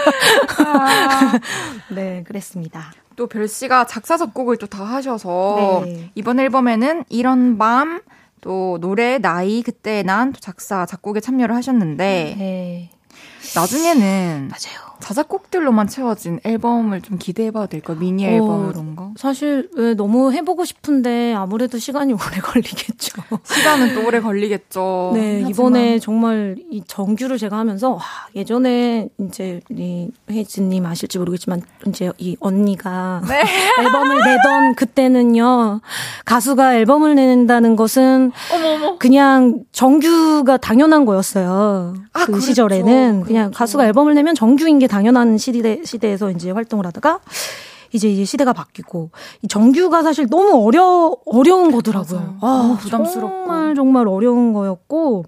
[SPEAKER 3] 네 그랬습니다.
[SPEAKER 1] 또 별 씨가 작사 작곡을 또 다 하셔서
[SPEAKER 3] 네.
[SPEAKER 1] 이번 앨범에는 이런 밤 또 노래 나이 그때 난또 작사 작곡에 참여를 하셨는데
[SPEAKER 3] 네
[SPEAKER 1] 나중에는
[SPEAKER 3] 맞아요.
[SPEAKER 1] 자작곡들로만 채워진 앨범을 좀 기대해봐도 될까요? 미니 앨범
[SPEAKER 3] 어,
[SPEAKER 1] 이런 거
[SPEAKER 3] 사실 왜 너무 해보고 싶은데 아무래도 시간이 오래 걸리겠죠.
[SPEAKER 1] 시간은 또 오래 걸리겠죠.
[SPEAKER 3] 네
[SPEAKER 1] 하지만
[SPEAKER 3] 이번에 정말 이 정규를 제가 하면서 와, 예전에 이제 우리 혜진님 아실지 모르겠지만 이제 이 언니가
[SPEAKER 1] 네.
[SPEAKER 3] 앨범을 내던 그때는요 가수가 앨범을 낸다는 것은
[SPEAKER 1] 어머어머
[SPEAKER 3] 그냥 정규가 당연한 거였어요.
[SPEAKER 1] 아,
[SPEAKER 3] 그
[SPEAKER 1] 그렇죠.
[SPEAKER 3] 시절에는 그냥
[SPEAKER 1] 그렇죠.
[SPEAKER 3] 가수가 앨범을 내면 정규인 게 당연한 시대 시대에서 이제 활동을 하다가 이제 이제 시대가 바뀌고 이 정규가 사실 너무 어려 어려운 거더라고요.
[SPEAKER 1] 맞아요. 너무 부담스럽고.
[SPEAKER 3] 정말 정말 어려운 거였고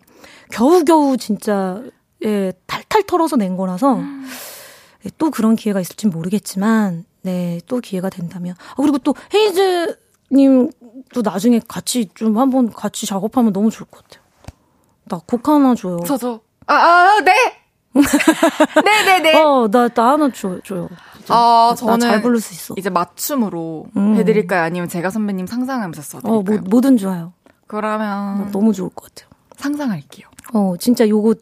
[SPEAKER 3] 겨우겨우 진짜 예 탈탈 털어서 낸 거라서 예, 또 그런 기회가 있을진 모르겠지만 네 또 기회가 된다면 아, 그리고 또 헤이즈 님도 나중에 같이 좀 한번 같이 작업하면 너무 좋을 것 같아요. 나 곡 하나 줘요.
[SPEAKER 1] 저저 아, 아, 네. 네네네.
[SPEAKER 3] 어, 나, 나 하나 줘, 줘요.
[SPEAKER 1] 아,
[SPEAKER 3] 나
[SPEAKER 1] 저는
[SPEAKER 3] 잘 부를 수 있어.
[SPEAKER 1] 이제 맞춤으로
[SPEAKER 3] 음.
[SPEAKER 1] 해드릴까요? 아니면 제가 선배님 상상하면서 써드릴까요?
[SPEAKER 3] 어, 뭐, 뭐든 좋아요. 나
[SPEAKER 1] 그러면
[SPEAKER 3] 너무 좋을 것 같아요.
[SPEAKER 1] 상상할게요.
[SPEAKER 3] 어, 진짜 요거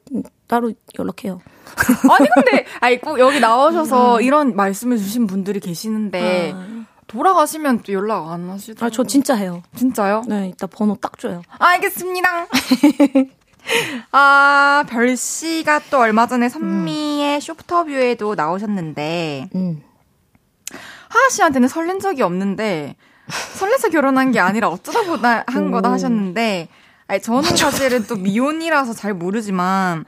[SPEAKER 3] 따로 연락해요.
[SPEAKER 1] 아니 근데 아니 꼭 여기 나오셔서 이런 말씀을 주신 분들이 계시는데 돌아가시면 또 연락 안 하시더라고요.
[SPEAKER 3] 아, 저 진짜 해요.
[SPEAKER 1] 진짜요?
[SPEAKER 3] 네, 이따 번호 딱 줘요.
[SPEAKER 1] 알겠습니다. 아, 별 씨가 또 얼마 전에 선미의 쇼프터뷰에도 나오셨는데
[SPEAKER 3] 음.
[SPEAKER 1] 하하 씨한테는 설렌 적이 없는데 설레서 결혼한 게 아니라 어쩌다 보다 한 거다 하셨는데 아니 저는 사실은 또 미혼이라서 잘 모르지만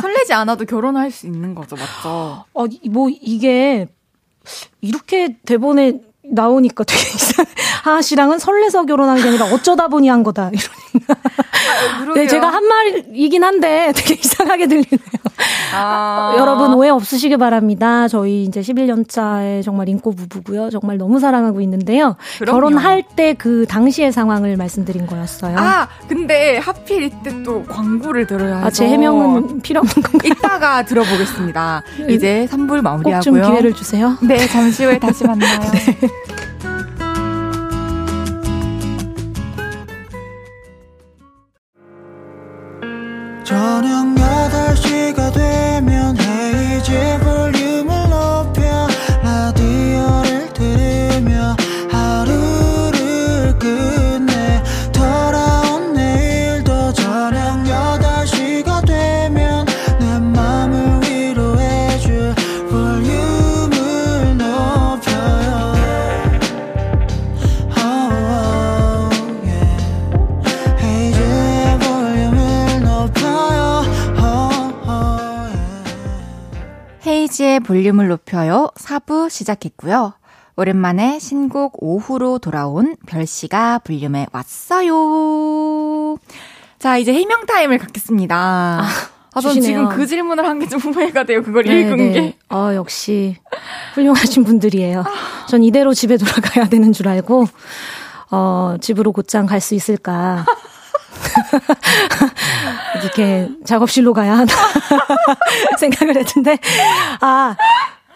[SPEAKER 1] 설레지 않아도 결혼할 수 있는 거죠, 맞죠?
[SPEAKER 3] 어, 이- 뭐, 이게, 이렇게 대본에 나오니까 되게 이상 하하 씨랑은 설레서 결혼한 게 아니라 어쩌다 보니 한 거다. 이런. 네, 제가 한 말이긴 한데 되게 이상하게 들리네요.
[SPEAKER 1] 아,
[SPEAKER 3] 여러분 오해 없으시길 바랍니다. 저희 이제 11년 차에 정말 인고 부부고요. 정말 너무 사랑하고 있는데요.
[SPEAKER 1] 그럼요.
[SPEAKER 3] 결혼할 때 그 당시의 상황을 말씀드린 거였어요.
[SPEAKER 1] 아, 근데 하필 이때 또 광고를 들어야 해서
[SPEAKER 3] 아, 제 해명은 필요 없는 건가요?
[SPEAKER 1] 이따가 들어보겠습니다. 이제 3부
[SPEAKER 3] 꼭좀
[SPEAKER 1] 마무리하고요.
[SPEAKER 3] 기회를 주세요.
[SPEAKER 1] 네, 잠시 후에 다시 만나요.
[SPEAKER 5] 저녁 8시가 되면 헤이즈 볼륨을
[SPEAKER 1] 헤이지의 볼륨을 높여요. 4부 시작했고요. 오랜만에 신곡 오후로 돌아온 별씨가 볼륨에 왔어요. 자, 이제 해명 타임을 갖겠습니다. 아, 전
[SPEAKER 3] 주시네요.
[SPEAKER 1] 지금 그 질문을 한 게 좀 후회가 돼요. 그걸
[SPEAKER 3] 네,
[SPEAKER 1] 읽은
[SPEAKER 3] 네.
[SPEAKER 1] 게.
[SPEAKER 3] 어, 역시 훌륭하신 분들이에요. 전 이대로 집에 돌아가야 되는 줄 알고 어, 집으로 곧장 갈 수 있을까? 이렇게 작업실로 가야 하나 생각을 했는데 아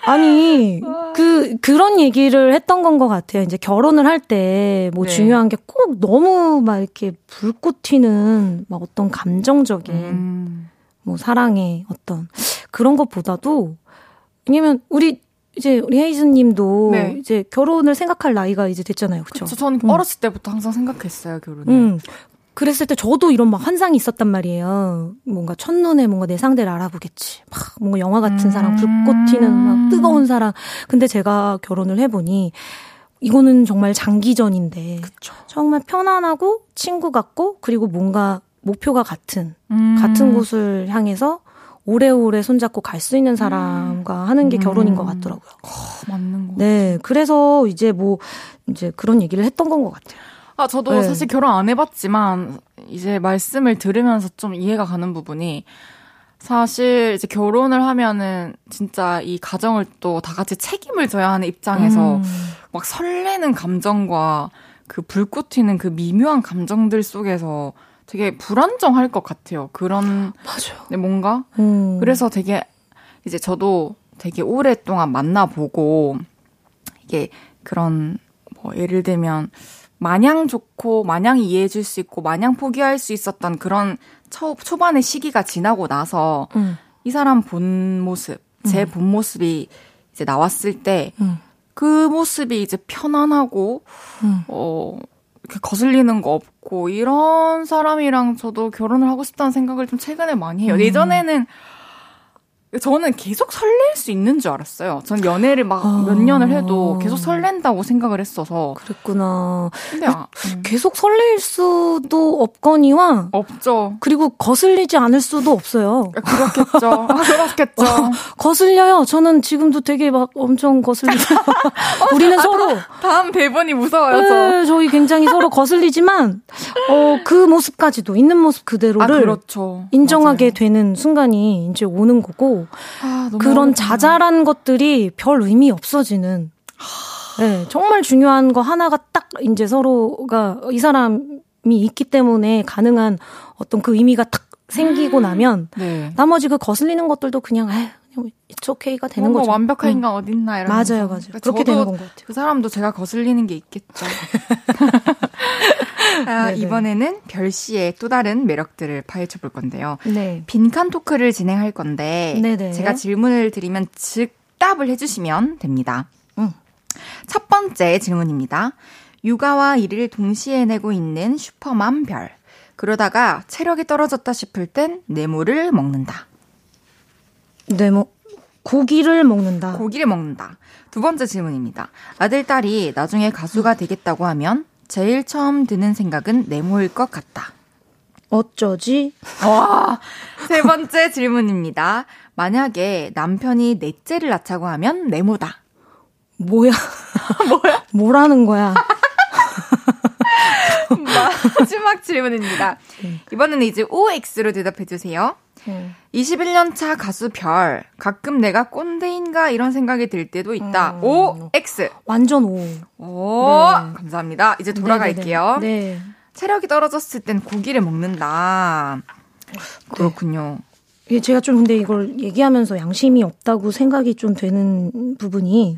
[SPEAKER 3] 아니 그 그런 얘기를 했던 건 것 같아요. 이제 결혼을 할 때뭐
[SPEAKER 1] 네.
[SPEAKER 3] 중요한 게 꼭 너무 막 이렇게 불꽃 튀는 막 어떤 감정적인
[SPEAKER 1] 음.
[SPEAKER 3] 뭐 사랑의 어떤 그런 것보다도 왜냐면 우리 이제 우리 헤이즈님도
[SPEAKER 1] 네.
[SPEAKER 3] 이제 결혼을 생각할 나이가 이제 됐잖아요, 그렇죠?
[SPEAKER 1] 저는
[SPEAKER 3] 음.
[SPEAKER 1] 어렸을 때부터 항상 생각했어요, 결혼을.
[SPEAKER 3] 음. 그랬을 때 저도 이런 막 환상이 있었단 말이에요. 뭔가 첫눈에 뭔가 내 상대를 알아보겠지. 막 뭔가 영화 같은
[SPEAKER 1] 음.
[SPEAKER 3] 사랑, 불꽃 튀는 막 뜨거운 사랑. 근데 제가 결혼을 해보니 이거는 정말 장기전인데 정말 편안하고 친구 같고 그리고 뭔가 목표가 같은
[SPEAKER 1] 음.
[SPEAKER 3] 같은 곳을 향해서 오래오래 손잡고 갈 수 있는 사람과 하는 게 결혼인 것 같더라고요.
[SPEAKER 1] 어, 맞는 거.
[SPEAKER 3] 네, 그래서 이제 뭐 이제 그런 얘기를 했던 건 것 같아요.
[SPEAKER 1] 아, 저도
[SPEAKER 3] 네.
[SPEAKER 1] 사실 결혼 안 해봤지만, 이제 말씀을 들으면서 좀 이해가 가는 부분이, 사실 이제 결혼을 하면은 진짜 이 가정을 또 다 같이 책임을 져야 하는 입장에서
[SPEAKER 3] 음.
[SPEAKER 1] 막 설레는 감정과 그 불꽃 튀는 그 미묘한 감정들 속에서 되게 불안정할 것 같아요. 그런,
[SPEAKER 3] 맞아요.
[SPEAKER 1] 네, 뭔가?
[SPEAKER 3] 음.
[SPEAKER 1] 그래서 되게 이제 저도 되게 오랫동안 만나보고 이게 그런 뭐 예를 들면 마냥 좋고 마냥 이해해줄 수 있고 마냥 포기할 수 있었던 그런 초, 초반의 시기가 지나고 나서
[SPEAKER 3] 음.
[SPEAKER 1] 이 사람 본 모습, 제본 모습이 이제 나왔을 때그
[SPEAKER 3] 음.
[SPEAKER 1] 모습이 이제 편안하고
[SPEAKER 3] 음.
[SPEAKER 1] 어 이렇게 거슬리는 거 없고 이런 사람이랑 저도 결혼을 하고 싶다는 생각을 좀 최근에 많이 해요. 예전에는 저는 계속 설렐 수 있는 줄 알았어요. 전 연애를 막몇
[SPEAKER 3] 아.
[SPEAKER 1] 년을 해도 계속 설렌다고 생각을 했어서.
[SPEAKER 3] 그랬구나.
[SPEAKER 1] 근데 아, 음,
[SPEAKER 3] 계속 설레일 수도 없거니와
[SPEAKER 1] 없죠.
[SPEAKER 3] 그리고 거슬리지 않을 수도 없어요.
[SPEAKER 1] 그렇겠죠. 아, 그렇겠죠.
[SPEAKER 3] 거슬려요. 저는 지금도 되게 막 엄청 거슬리죠. 우리는 서로
[SPEAKER 1] 다음 배분이 무서워요, 저.
[SPEAKER 3] 네, 저희 굉장히 서로 거슬리지만 어, 그 모습까지도 있는 모습 그대로를
[SPEAKER 1] 아, 그렇죠.
[SPEAKER 3] 인정하게
[SPEAKER 1] 맞아요.
[SPEAKER 3] 되는 순간이 이제 오는 거고
[SPEAKER 1] 아,
[SPEAKER 3] 그런
[SPEAKER 1] 어렵구나.
[SPEAKER 3] 자잘한 것들이 별 의미 없어지는 네, 정말 중요한 거 하나가 딱 이제 서로가 이 사람이 있기 때문에 가능한 어떤 그 의미가 딱 생기고 나면
[SPEAKER 1] 네.
[SPEAKER 3] 나머지 그 거슬리는 것들도 그냥 에이, 그냥 it's okay가 되는
[SPEAKER 1] 뭔가
[SPEAKER 3] 거죠.
[SPEAKER 1] 완벽한
[SPEAKER 3] 음.
[SPEAKER 1] 인간 어딨나 이러면서.
[SPEAKER 3] 맞아요, 맞아요.
[SPEAKER 1] 그러니까
[SPEAKER 3] 그렇게 되는 건 것 같아요.
[SPEAKER 1] 그 사람도 제가 거슬리는 게 있겠죠. 아. 이번에는 별 씨의 또 다른 매력들을 파헤쳐 볼 건데요.
[SPEAKER 3] 네.
[SPEAKER 1] 빈칸 토크를 진행할 건데
[SPEAKER 3] 네네.
[SPEAKER 1] 제가 질문을 드리면 즉 답을 해주시면 됩니다.
[SPEAKER 3] 응.
[SPEAKER 1] 첫 번째 질문입니다. 육아와 일을 동시에 내고 있는 슈퍼맘 별. 그러다가 체력이 떨어졌다 싶을 땐 뇌물을 먹는다.
[SPEAKER 3] 네, 뭐 고기를 먹는다.
[SPEAKER 1] 고기를 먹는다. 두 번째 질문입니다. 아들, 딸이 나중에 가수가 되겠다고 하면 제일 처음 드는 생각은 네모일 것 같다.
[SPEAKER 3] 어쩌지?
[SPEAKER 1] 와, 세 번째 질문입니다. 만약에 남편이 넷째를 낳자고 하면 네모다.
[SPEAKER 3] 뭐야? 뭐야? 뭐라는 거야?
[SPEAKER 1] 마지막 질문입니다. 이번에는 이제 OX로 대답해 주세요. 21년 차 가수 별. 가끔 내가 꼰대인가 이런 생각이 들 때도 있다.
[SPEAKER 3] 음.
[SPEAKER 1] OX.
[SPEAKER 3] 완전 오.
[SPEAKER 1] 오,
[SPEAKER 3] 네.
[SPEAKER 1] 감사합니다. 이제 돌아갈게요.
[SPEAKER 3] 네네네. 네.
[SPEAKER 1] 체력이 떨어졌을 땐 고기를 먹는다. 그렇군요.
[SPEAKER 3] 이게 제가 좀 근데 이걸 얘기하면서 양심이 없다고 생각이 좀 되는 부분이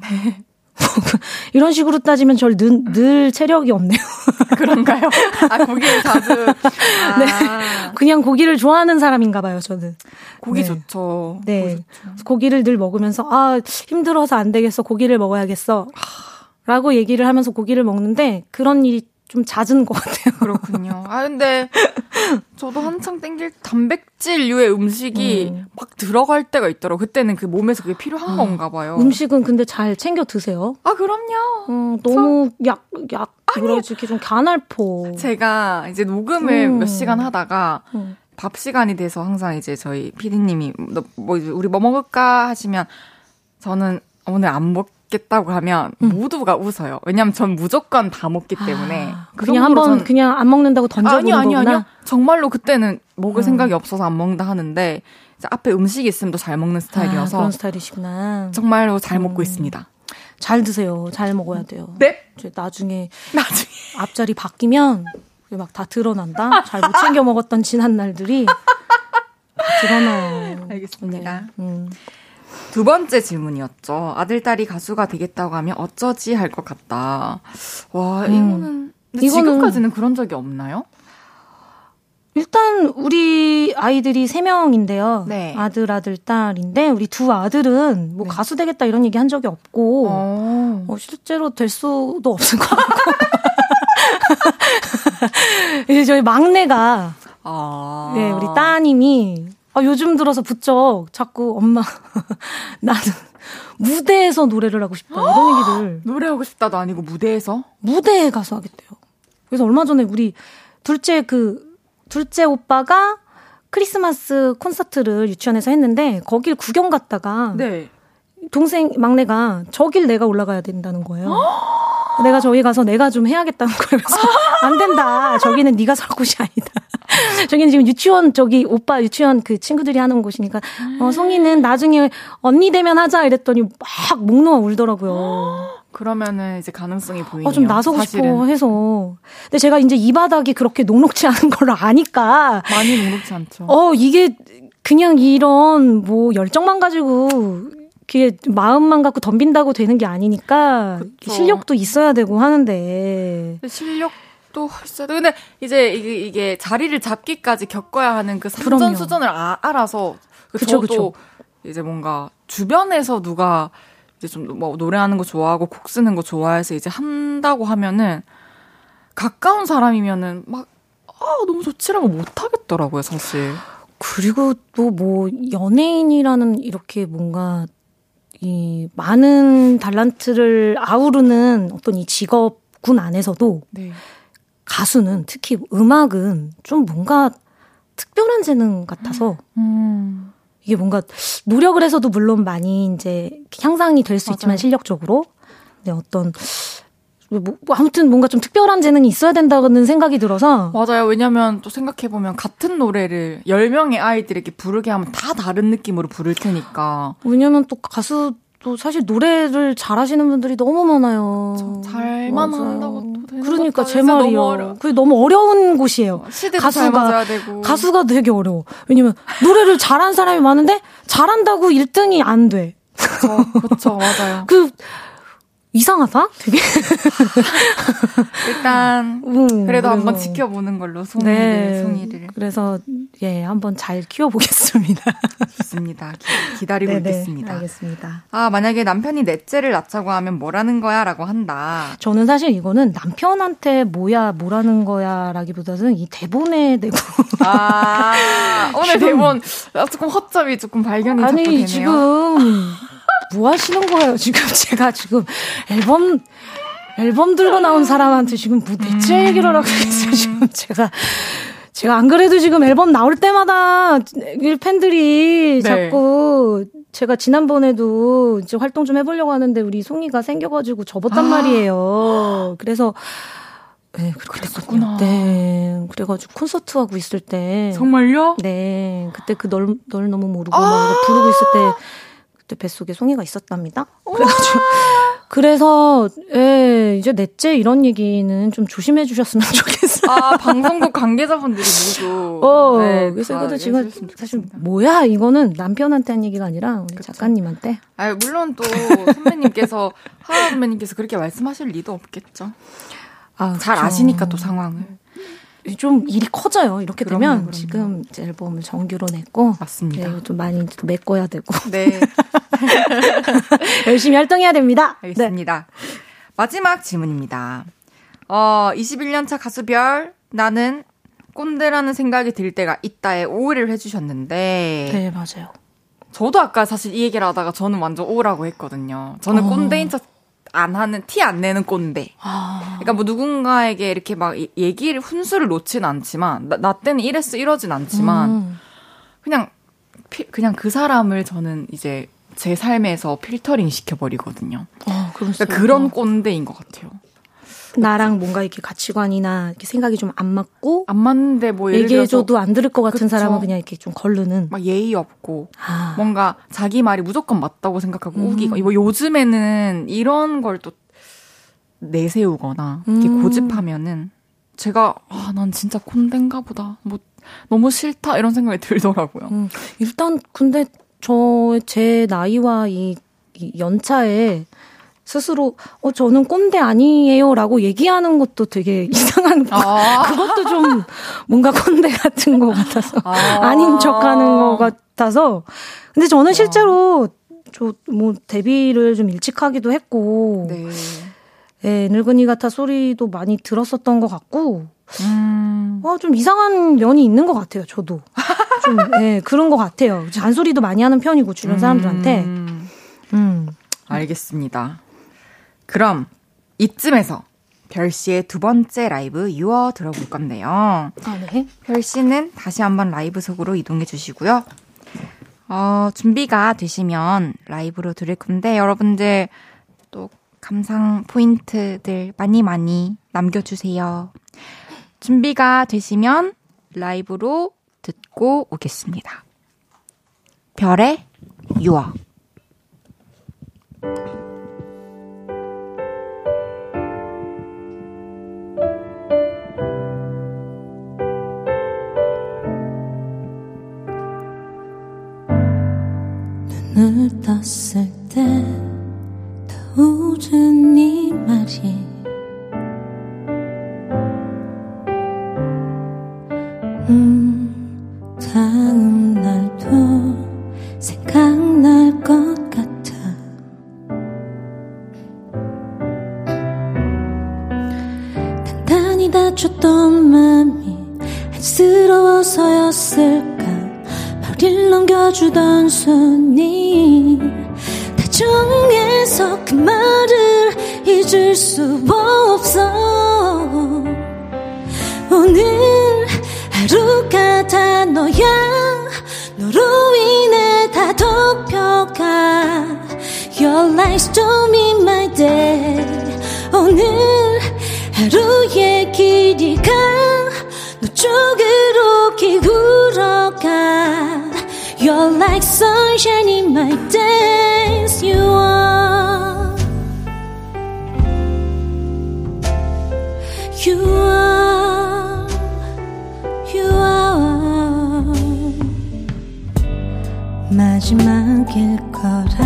[SPEAKER 3] 이런 식으로 따지면 절 늘, 늘 체력이 없네요.
[SPEAKER 1] 그런가요? 아, 고기를 자주. 아,
[SPEAKER 3] 네. 그냥 고기를 좋아하는 사람인가 봐요, 저는.
[SPEAKER 1] 고기
[SPEAKER 3] 네.
[SPEAKER 1] 좋죠.
[SPEAKER 3] 네.
[SPEAKER 1] 좋죠.
[SPEAKER 3] 고기를 늘 먹으면서 아, 힘들어서 안 되겠어. 고기를 먹어야겠어. 라고 얘기를 하면서 고기를 먹는데 그런 일이 좀 잦은 것 같아요.
[SPEAKER 1] 그렇군요. 아, 근데 저도 한창 땡길 단백질류의 음식이
[SPEAKER 3] 음.
[SPEAKER 1] 막 들어갈 때가 있더라고. 그때는 그 몸에서 그게 필요한 건가 봐요.
[SPEAKER 3] 음식은 근데 잘 챙겨 드세요.
[SPEAKER 1] 아, 그럼요.
[SPEAKER 3] 음, 너무 약, 약, 뭐라지, 이렇게 좀 가날포.
[SPEAKER 1] 제가 이제 녹음을
[SPEAKER 3] 음.
[SPEAKER 1] 몇 시간 하다가
[SPEAKER 3] 음.
[SPEAKER 1] 밥 시간이 돼서 항상 이제 저희 피디님이 너뭐 우리 뭐 먹을까 하시면 저는 오늘 안 먹 먹겠다고 하면 모두가 웃어요. 왜냐면 전 무조건 다 먹기 때문에.
[SPEAKER 3] 아,
[SPEAKER 1] 그
[SPEAKER 3] 그냥 한번
[SPEAKER 1] 전-
[SPEAKER 3] 그냥 안 먹는다고 던져보는
[SPEAKER 1] 아니요, 아니요,
[SPEAKER 3] 거구나.
[SPEAKER 1] 아니요. 정말로 그때는 먹을
[SPEAKER 3] 어.
[SPEAKER 1] 생각이 없어서 안 먹는다 하는데 앞에 음식이 있으면 또 잘 먹는
[SPEAKER 3] 아,
[SPEAKER 1] 스타일이어서
[SPEAKER 3] 그런 스타일이시구나.
[SPEAKER 1] 정말로 잘 먹고
[SPEAKER 3] 음.
[SPEAKER 1] 있습니다.
[SPEAKER 3] 잘 드세요. 잘 먹어야 돼요.
[SPEAKER 1] 네.
[SPEAKER 3] 나중에
[SPEAKER 1] 나중에
[SPEAKER 3] 앞자리 바뀌면 막 다 드러난다. 잘 못 챙겨 먹었던 지난 날들이 다 드러나요.
[SPEAKER 1] 알겠습니다.
[SPEAKER 3] 네. 음.
[SPEAKER 1] 두 번째 질문이었죠. 아들, 딸이 가수가 되겠다고 하면 어쩌지 할 것 같다. 와, 이거는. 근데
[SPEAKER 3] 음. 이거는-
[SPEAKER 1] 지금까지는 그런 적이 없나요?
[SPEAKER 3] 일단 우리 아이들이 세 명인데요.
[SPEAKER 1] 네.
[SPEAKER 3] 아들, 아들, 딸인데 우리 두 아들은 뭐
[SPEAKER 1] 네.
[SPEAKER 3] 가수 되겠다 이런 얘기 한 적이 없고
[SPEAKER 1] 어.
[SPEAKER 3] 어, 실제로 될 수도 없을 것 같고. 이제 저희 막내가
[SPEAKER 1] 아.
[SPEAKER 3] 네, 우리 따님이 아, 요즘 들어서 부쩍 자꾸 엄마 나는 무대에서 노래를 하고 싶다 이런 얘기를
[SPEAKER 1] 노래하고 싶다도 아니고 무대에서?
[SPEAKER 3] 무대에 가서 하겠대요. 그래서 얼마 전에 우리 둘째 그 둘째 오빠가 크리스마스 콘서트를 유치원에서 했는데 거길 구경 갔다가
[SPEAKER 1] 네.
[SPEAKER 3] 동생 막내가 저길 내가 올라가야 된다는 거예요. 내가 저기 가서 내가 좀 해야겠다는 거예요. 그래서 안 된다. 저기는 네가 설 곳이 아니다. 저기는 지금 유치원 저기 오빠 유치원 그 친구들이 하는 곳이니까 어 송이는 나중에 언니 되면 하자 이랬더니 막 목 놓아 울더라고요.
[SPEAKER 1] 그러면은 이제 가능성이 보이네요.
[SPEAKER 3] 어, 좀 나서고
[SPEAKER 1] 사실은.
[SPEAKER 3] 싶어 해서. 근데 제가 이제 이 바닥이 그렇게 녹록지 않은 걸 아니까
[SPEAKER 1] 많이 녹록지 않죠.
[SPEAKER 3] 어, 이게 그냥 이런 뭐 열정만 가지고 그게 마음만 갖고 덤빈다고 되는 게 아니니까
[SPEAKER 1] 그쵸.
[SPEAKER 3] 실력도 있어야 되고 하는데
[SPEAKER 1] 근데 실력도 있어야 돼. 근데 이제 이게, 이게 자리를 잡기까지 겪어야 하는 그
[SPEAKER 3] 그럼요.
[SPEAKER 1] 산전수전을 아, 알아서 그
[SPEAKER 3] 그쵸,
[SPEAKER 1] 저도 이제 뭔가 주변에서 누가 이제 좀 뭐 노래하는 거 좋아하고 곡 쓰는 거 좋아해서 이제 한다고 하면은 가까운 사람이면은 막 아, 너무 좋지라고 못 하겠더라고요, 사실.
[SPEAKER 3] 그리고 또 뭐 연예인이라는 이렇게 뭔가 이 많은 달란트를 아우르는 어떤 이 직업군 안에서도
[SPEAKER 1] 네.
[SPEAKER 3] 가수는 특히 음악은 좀 뭔가 특별한 재능 같아서
[SPEAKER 1] 음.
[SPEAKER 3] 이게 뭔가 노력을 해서도 물론 많이 이제 향상이 될 수. 있지만 실력적으로 근데 어떤 뭐, 뭐 아무튼 뭔가 좀 특별한 재능이 있어야 된다는 생각이 들어서
[SPEAKER 1] 맞아요. 왜냐면 또 생각해 보면 같은 노래를 10명의 아이들에게 부르게 하면 다 다른 느낌으로 부를 테니까.
[SPEAKER 3] 왜냐면 또 가수도 사실 노래를 잘하시는 분들이 너무 많아요.
[SPEAKER 1] 잘만. 한다고
[SPEAKER 3] 그러니까 제 말이요.
[SPEAKER 1] 너무.
[SPEAKER 3] 그게 너무 어려운 곳이에요.
[SPEAKER 1] 잘
[SPEAKER 3] 가수가-. 가수가 되게 어려워. 왜냐면 노래를 잘하는 사람이 많은데 잘한다고 1등이 안 돼.
[SPEAKER 1] 그쵸, 맞아요.
[SPEAKER 3] 그 이상하다? 되게.
[SPEAKER 1] 일단,
[SPEAKER 3] 음,
[SPEAKER 1] 그래도 한번
[SPEAKER 3] 그래서.
[SPEAKER 1] 지켜보는 걸로, 송이를, 송이를.
[SPEAKER 3] 그래서 예 한번 잘 키워보겠습니다.
[SPEAKER 1] 좋습니다. 기, 기다리고
[SPEAKER 3] 네네,
[SPEAKER 1] 있겠습니다.
[SPEAKER 3] 알겠습니다.
[SPEAKER 1] 아, 만약에 남편이 넷째를 낳자고 하면 뭐라는 거야? 라고 한다.
[SPEAKER 3] 저는 사실 이거는 남편한테 뭐야 뭐라는 거야 라기보다는 이 대본에 대고
[SPEAKER 1] 아, 오늘 대본, 조금 허점이 조금 발견이
[SPEAKER 3] 아니
[SPEAKER 1] 되네요.
[SPEAKER 3] 지금 뭐 하시는 거예요? 지금 제가 지금 앨범 앨범 들고 나온 사람한테 지금 뭐 대체
[SPEAKER 1] 음.
[SPEAKER 3] 얘기를 하고 있어요. 지금 제가 제가 안 그래도 지금 앨범 나올 때마다 팬들이
[SPEAKER 1] 네.
[SPEAKER 3] 자꾸 제가 지난번에도 이제 활동 좀 해보려고 하는데 우리 송이가 생겨가지고 접었단
[SPEAKER 1] 아.
[SPEAKER 3] 말이에요. 그래서 네,
[SPEAKER 1] 그랬었구나.
[SPEAKER 3] 네, 그래가지고 콘서트 하고 있을 때
[SPEAKER 1] 정말요?
[SPEAKER 3] 네, 그때 그 널 널 너무 모르고
[SPEAKER 1] 아!
[SPEAKER 3] 막 부르고 있을 때 그때 뱃속에 송이가 있었답니다. 그래가지고 그래서 예, 이제 넷째 이런 얘기는 좀 조심해 주셨으면 좋겠어요.
[SPEAKER 1] 아, 방송국 관계자분들이 모두.
[SPEAKER 3] 어,
[SPEAKER 1] 네,
[SPEAKER 3] 그래서
[SPEAKER 1] 다
[SPEAKER 3] 이것도 지금 사실. 뭐야 이거는 남편한테 한 얘기가 아니라 우리
[SPEAKER 1] 그쵸.
[SPEAKER 3] 작가님한테.
[SPEAKER 1] 아 물론 또 선배님께서, 하하 선배님께서 그렇게 말씀하실 리도 없겠죠.
[SPEAKER 3] 아,
[SPEAKER 1] 잘
[SPEAKER 3] 그쵸.
[SPEAKER 1] 아시니까 또 상황을.
[SPEAKER 3] 좀 일이 커져요. 이렇게
[SPEAKER 1] 그럼요,
[SPEAKER 3] 되면
[SPEAKER 1] 그럼요.
[SPEAKER 3] 지금 이제 앨범을 정규로 냈고
[SPEAKER 1] 맞습니다.
[SPEAKER 3] 네, 좀 많이 또 메꿔야 되고
[SPEAKER 1] 네,
[SPEAKER 3] 열심히 활동해야 됩니다. 네.
[SPEAKER 1] 알겠습니다. 마지막 질문입니다. 어, 21년 차 가수별, 나는 꼰대라는 생각이 들 때가 있다에 오해를 해주셨는데,
[SPEAKER 3] 네, 맞아요.
[SPEAKER 1] 저도 아까 사실 이 얘기를 하다가 저는 완전 오라고 했거든요. 저는
[SPEAKER 3] 어.
[SPEAKER 1] 꼰대인 척 안 하는, 티 안 내는 꼰대.
[SPEAKER 3] 아,
[SPEAKER 1] 그러니까 뭐 누군가에게 이렇게 막 이- 얘기를, 훈수를 놓진 않지만, 나, 나 때는 이랬어, 이러진 않지만,
[SPEAKER 3] 음.
[SPEAKER 1] 그냥, 피- 그냥 그 사람을 저는 이제 제 삶에서 필터링 시켜버리거든요.
[SPEAKER 6] 수
[SPEAKER 1] 그러니까 그런. 꼰대인 것 같아요.
[SPEAKER 6] 나랑 뭔가 이렇게 가치관이나 이렇게 생각이 좀 안 맞고
[SPEAKER 1] 안 맞는데 뭐
[SPEAKER 6] 얘기해줘도 안 들을 것 같은
[SPEAKER 1] 그쵸.
[SPEAKER 6] 사람은 그냥 이렇게 좀 걸르는.
[SPEAKER 1] 막 예의 없고
[SPEAKER 6] 아,
[SPEAKER 1] 뭔가 자기 말이 무조건 맞다고 생각하고
[SPEAKER 6] 음.
[SPEAKER 1] 우기고 뭐 요즘에는 이런 걸 또 내세우거나 이렇게
[SPEAKER 6] 음.
[SPEAKER 1] 고집하면은 제가 아 난 진짜 꼰대인가 보다 뭐 너무 싫다 이런 생각이 들더라고요.
[SPEAKER 6] 음, 일단 근데 저 제 나이와 이, 이 연차에 스스로 어 저는 꼰대 아니에요라고 얘기하는 것도 되게 이상한
[SPEAKER 1] 아.
[SPEAKER 6] 그것도 좀 뭔가 꼰대 같은 것 같아서 아. 닌 척하는 것 같아서 근데 저는 실제로 저 뭐 데뷔를 좀 일찍 하기도 했고
[SPEAKER 1] 네.
[SPEAKER 6] 예, 늙은이 같아 소리도 많이 들었었던 것 같고
[SPEAKER 1] 음.
[SPEAKER 6] 어, 좀 이상한 면이 있는 것 같아요, 저도. 좀, 예, 그런 것 같아요. 잔소리도 많이 하는 편이고, 주변 사람들한테.
[SPEAKER 1] 음.
[SPEAKER 6] 음.
[SPEAKER 1] 알겠습니다. 그럼 이쯤에서 별 씨의 두 번째 라이브 유어 들어볼 건데요.
[SPEAKER 6] 아, 네.
[SPEAKER 1] 별 씨는 다시 한번 라이브 속으로 이동해 주시고요. 어, 준비가 되시면 라이브로 들을 건데 여러분들 또 감상 포인트들 많이 많이 남겨주세요. 준비가 되시면 라이브로 듣고 오겠습니다. 별의 유어.
[SPEAKER 3] 눈을 떴을 때 떠오른 네 말이 음 다음 날도 생각날 것 같아. 단단히 다쳤던 넘겨주던 손이 다정해서 그 말을 잊을 수 없어. 오늘 하루가 다 너야. 너로 인해 다 덮여가. Your lies don't mean my day 오늘 하루의 길이가 너 쪽으로 You're like sunshine in my days You are You are You are 마지막일 거라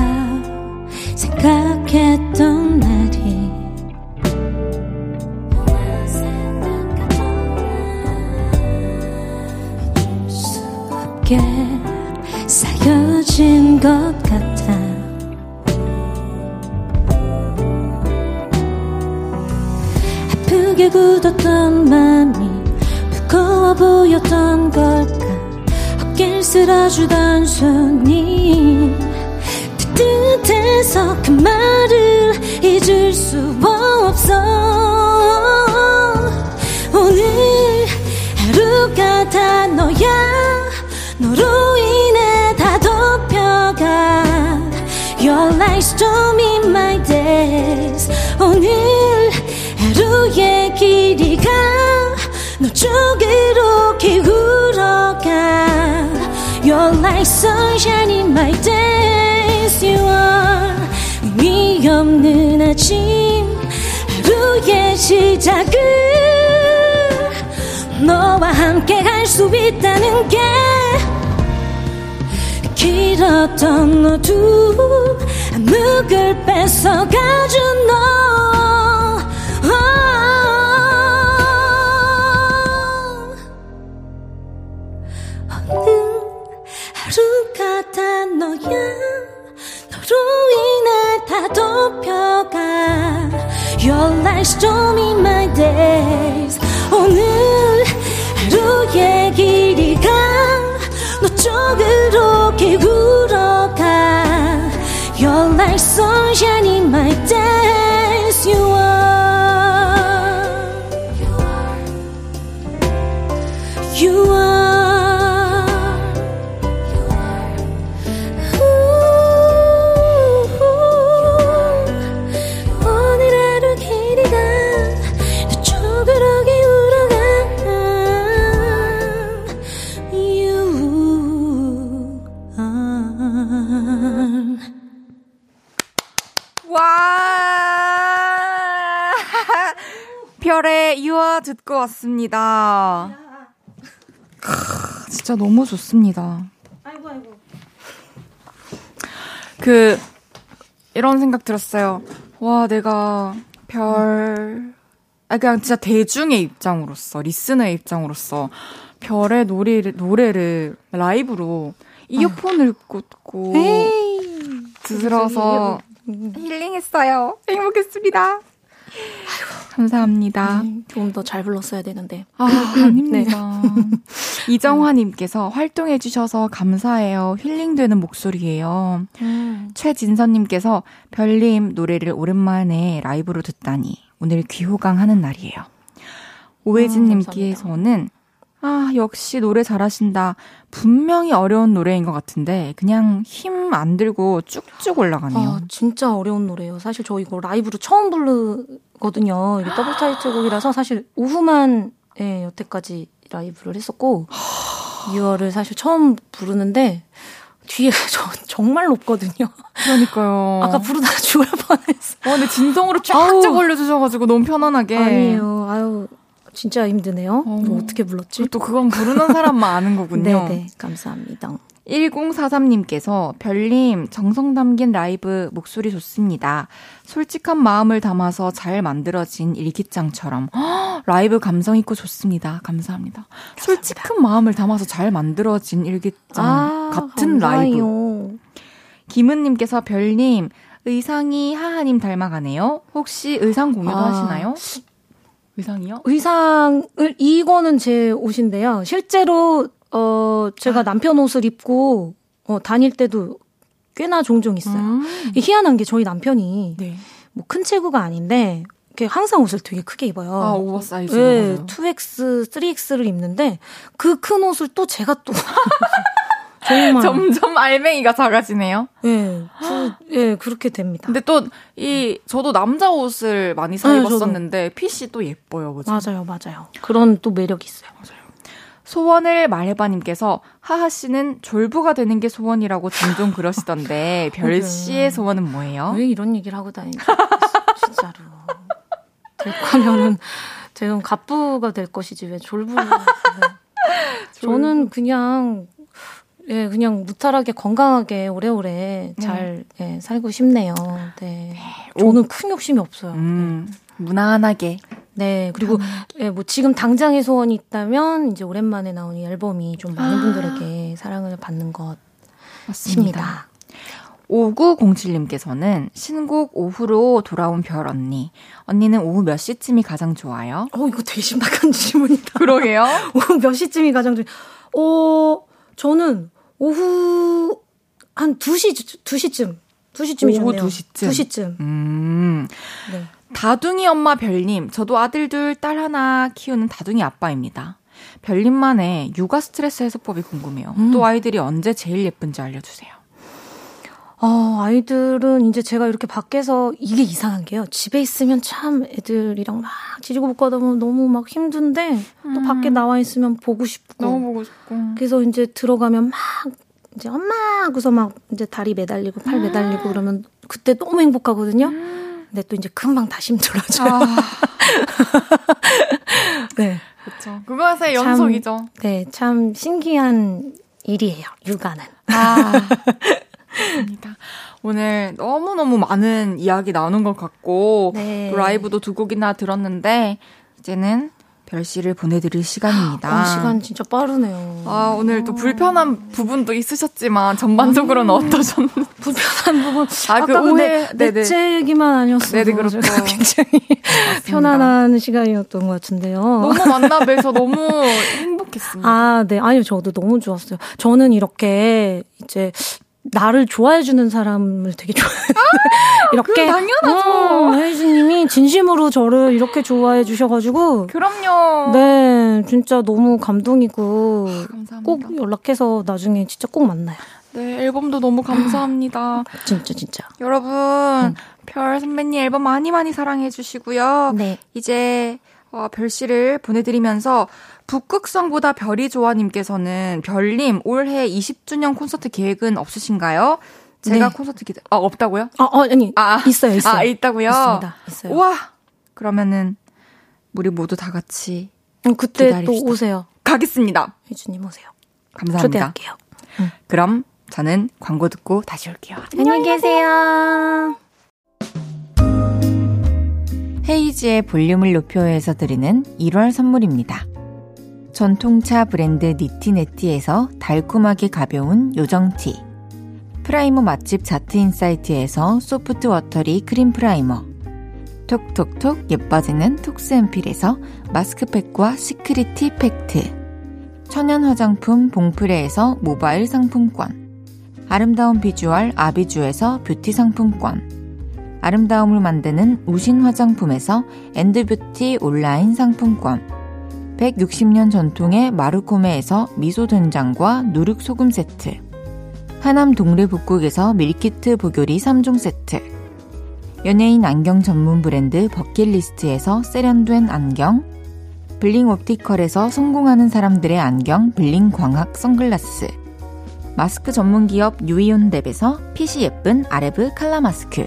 [SPEAKER 3] 아침 하루의 시작을 너와 함께 갈수 있다는 게 길었던 어둠 암흑을 뺏어가준 너
[SPEAKER 1] 별의 유아 듣고 왔습니다. 크, 진짜 너무 좋습니다.
[SPEAKER 3] 아이고 아이고.
[SPEAKER 1] 그, 이런 생각 들었어요. 와, 내가 별, 아, 그냥 진짜 대중의 입장으로서, 리스너의 입장으로서, 별의 노래를, 노래를 라이브로 이어폰을 꽂고 들어서 힐링했어요. 행복했습니다. 감사합니다.
[SPEAKER 3] 좀더잘 불렀어야 되는데.
[SPEAKER 1] 아, 아닙니다. 이정화님께서 활동해주셔서 감사해요. 힐링되는 목소리예요. 최진선님께서 별님 노래를 오랜만에 라이브로 듣다니 오늘 귀호강 하는 날이에요. 오혜진님께서는 아 역시 노래 잘하신다. 분명히 어려운 노래인 것 같은데 그냥 힘 안 들고 쭉쭉 올라가네요.
[SPEAKER 3] 아, 진짜 어려운 노래예요. 사실 저 이거 라이브로 처음 부르 거든요. 이게 더블 타이틀곡이라서 사실 오후만 예, 여태까지 라이브를 했었고 6월을 사실 처음 부르는데 뒤에 저 정말 높거든요.
[SPEAKER 1] 그러니까요.
[SPEAKER 3] 아까 부르다가 죽을 뻔했어.
[SPEAKER 1] 어, 근데 진성으로
[SPEAKER 3] 아우.
[SPEAKER 1] 쫙쫙 올려주셔가지고 너무 편안하게.
[SPEAKER 3] 아니에요. 아유 진짜 힘드네요.
[SPEAKER 1] 어.
[SPEAKER 3] 뭐 어떻게 불렀지?
[SPEAKER 1] 또 그건 부르는 사람만 아는 거군요.
[SPEAKER 3] 네네 감사합니다.
[SPEAKER 1] 1043님께서 별님 정성 담긴 라이브 목소리 좋습니다. 솔직한 마음을 담아서 잘 만들어진 일기장처럼 헉, 라이브 감성 있고 좋습니다. 감사합니다. 솔직한 마음을 담아서 잘 만들어진 일기장 같은 라이브.
[SPEAKER 3] 아, 감사해요.
[SPEAKER 1] 김은님께서 별님 의상이 하하님 닮아가네요. 혹시 의상 공유도
[SPEAKER 3] 아.
[SPEAKER 1] 하시나요? 의상이요?
[SPEAKER 3] 의상을 이거는 제 옷인데요. 실제로 어 제가 남편 옷을 입고 어 다닐 때도 꽤나 종종 있어요.
[SPEAKER 1] 음.
[SPEAKER 3] 희한한 게 저희 남편이
[SPEAKER 1] 네.
[SPEAKER 3] 뭐큰 체구가 아닌데 이렇게 항상 옷을 되게 크게 입어요.
[SPEAKER 1] 아 오버사이즈.
[SPEAKER 3] 네,
[SPEAKER 1] 맞아요.
[SPEAKER 3] 2X, 3X를 입는데 그 큰 옷을 또 제가 또 정말
[SPEAKER 1] 점점 알맹이가 작아지네요.
[SPEAKER 3] 예, 그, 예, 그렇게 됩니다.
[SPEAKER 1] 근데 또 이 저도 남자 옷을 많이 사
[SPEAKER 3] 네,
[SPEAKER 1] 입었었는데 핏이 또 예뻐요, 그죠?
[SPEAKER 3] 맞아요, 맞아요. 그런 또 매력이 있어요.
[SPEAKER 1] 소원을 말해봐님께서 하하 씨는 졸부가 되는 게 소원이라고 종종 그러시던데 별 씨의 소원은 뭐예요?
[SPEAKER 3] 왜 이런 얘기를 하고 다니지? 진짜로. 될 거면은 제가 갑부가 될 것이지 왜 졸부. 저는 그냥 예, 그냥 무탈하게 건강하게 오래오래 잘 예, 살고 싶네요. 네. 저는 큰 욕심이 없어요.
[SPEAKER 1] 음, 무난하게.
[SPEAKER 3] 네. 그리고 예, 뭐 지금 당장의 소원이 있다면 이제 오랜만에 나온 이 앨범이 좀 많은 분들에게 사랑을 받는 것입니다.
[SPEAKER 1] 5907님께서는 신곡 오후로 돌아온 별 언니. 언니는 오후 몇 시쯤이 가장 좋아요?
[SPEAKER 3] 어, 이거 되게 심각한 질문이다.
[SPEAKER 1] 그러게요.
[SPEAKER 3] 오후 몇 시쯤이 가장 좋 어, 저는 오후 한 2시, 2시쯤. 2시쯤이
[SPEAKER 1] 오후
[SPEAKER 3] 좋네요.
[SPEAKER 1] 2시쯤?
[SPEAKER 3] 2시쯤.
[SPEAKER 1] 음.
[SPEAKER 3] 네.
[SPEAKER 1] 다둥이 엄마 별님, 저도 아들 둘, 딸 하나 키우는 다둥이 아빠입니다. 별님만의 육아 스트레스 해소법이 궁금해요.
[SPEAKER 3] 음.
[SPEAKER 1] 또 아이들이 언제 제일 예쁜지 알려주세요.
[SPEAKER 3] 어, 아이들은 이제 제가 이렇게 밖에서 이게 이상한 게요. 집에 있으면 참 애들이랑 막 지지고 볶고 하다 보면 너무 막 힘든데 또 밖에 나와 있으면 보고 싶고.
[SPEAKER 1] 보고 싶고.
[SPEAKER 3] 그래서 이제 들어가면 막 이제 엄마 하고서 막 이제 다리 매달리고 팔 매달리고 그러면 그때 너무 행복하거든요. 근데 또 이제 금방 다시 힘들어져요.
[SPEAKER 1] 아,
[SPEAKER 3] 네.
[SPEAKER 1] 그렇죠. 그것의
[SPEAKER 3] 참-
[SPEAKER 1] 연속이죠.
[SPEAKER 3] 네, 참 신기한 일이에요. 육아는.
[SPEAKER 1] 아, 맞습니다. 오늘 너무너무 많은 이야기 나눈 것 같고,
[SPEAKER 3] 네.
[SPEAKER 1] 또 라이브도 두 곡이나 들었는데, 이제는 별씨를 보내드릴 시간입니다.
[SPEAKER 3] 아, 시간 진짜 빠르네요.
[SPEAKER 1] 아, 오늘 또 불편한 부분도 있으셨지만, 전반적으로는 어떠셨는지.
[SPEAKER 3] 불편한 부분.
[SPEAKER 1] 아,
[SPEAKER 3] 아, 그까
[SPEAKER 1] 오해-
[SPEAKER 3] 근데
[SPEAKER 1] 네네.
[SPEAKER 3] 제 얘기만 아니었어요.
[SPEAKER 1] 네네, 그렇죠.
[SPEAKER 3] 굉장히 편안한 시간이었던 것 같은데요.
[SPEAKER 1] 너무 만나뵈서 너무 행복했습니다.
[SPEAKER 3] 아, 네. 아니요, 저도 너무 좋았어요. 저는 이렇게 이제 나를 좋아해주는 사람을 되게 좋아해요. 이렇게.
[SPEAKER 1] 그건 당연하죠.
[SPEAKER 3] 어, 혜진님이 진심으로 저를 이렇게 좋아해 주셔가지고.
[SPEAKER 1] 그럼요.
[SPEAKER 3] 네, 진짜 너무 감동이고.
[SPEAKER 1] 감사합니다.
[SPEAKER 3] 꼭 연락해서 나중에 진짜 꼭 만나요.
[SPEAKER 1] 네, 앨범도 너무 감사합니다.
[SPEAKER 3] 진짜, 진짜.
[SPEAKER 1] 여러분, 별 선배님 앨범 많이 많이 사랑해 주시고요.
[SPEAKER 3] 네.
[SPEAKER 1] 이제 어, 별씨를 보내드리면서 북극성보다 별이 좋아님께서는 별님 올해 20주년 콘서트 계획은 없으신가요? 제가
[SPEAKER 3] 네.
[SPEAKER 1] 콘서트 기대, 아, 없다고요?
[SPEAKER 3] 어, 어, 아니,
[SPEAKER 1] 아,
[SPEAKER 3] 있어요, 있어요.
[SPEAKER 1] 아, 있다고요?
[SPEAKER 3] 있습니다, 있어요.
[SPEAKER 1] 우와! 그러면은, 우리 모두 다 같이
[SPEAKER 3] 음, 그때 또
[SPEAKER 1] 기다립시다.
[SPEAKER 3] 오세요.
[SPEAKER 1] 가겠습니다.
[SPEAKER 3] 혜주님 오세요.
[SPEAKER 1] 감사합니다.
[SPEAKER 3] 초대할게요.
[SPEAKER 1] 그럼 저는 광고 듣고 다시 올게요.
[SPEAKER 3] 안녕히 계세요.
[SPEAKER 1] 헤이지의 볼륨을 높여서 드리는 1월 선물입니다. 전통차 브랜드 니티네티에서 달콤하게 가벼운 요정티. 프라이머 맛집 자트인사이트에서 soft watery cream primer. 톡톡톡 예뻐지는 톡스앰필에서 마스크팩과 시크릿티 팩트. 천연 화장품 봉프레에서 모바일 상품권. 아름다운 비주얼 아비주에서 뷰티 상품권. 아름다움을 만드는 우신 화장품에서 엔드뷰티 온라인 상품권. 160년 전통의 마루코메에서 미소된장과 누룩소금 세트. 하남 동래복국에서 밀키트 복요리 3종 세트. 연예인 안경 전문 브랜드 버킷리스트에서 세련된 안경. 블링 옵티컬에서 성공하는 사람들의 안경 블링 광학 선글라스. 마스크 전문 기업 유이온랩에서 핏이 예쁜 아레브 칼라 마스크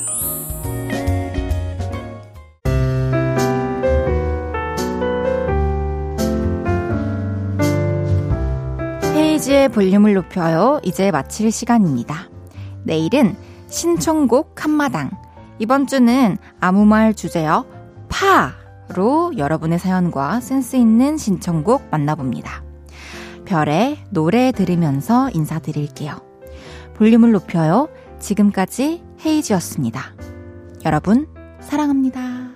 [SPEAKER 1] 헤이지의 볼륨을 높여요. 이제 마칠 시간입니다. 내일은 신청곡 한마당. 이번 주는 아무 말 주제요. 파로 여러분의 사연과 센스 있는 신청곡 만나봅니다. 별의 노래 들으면서 인사드릴게요. 볼륨을 높여요. 지금까지 헤이지였습니다. 여러분, 사랑합니다.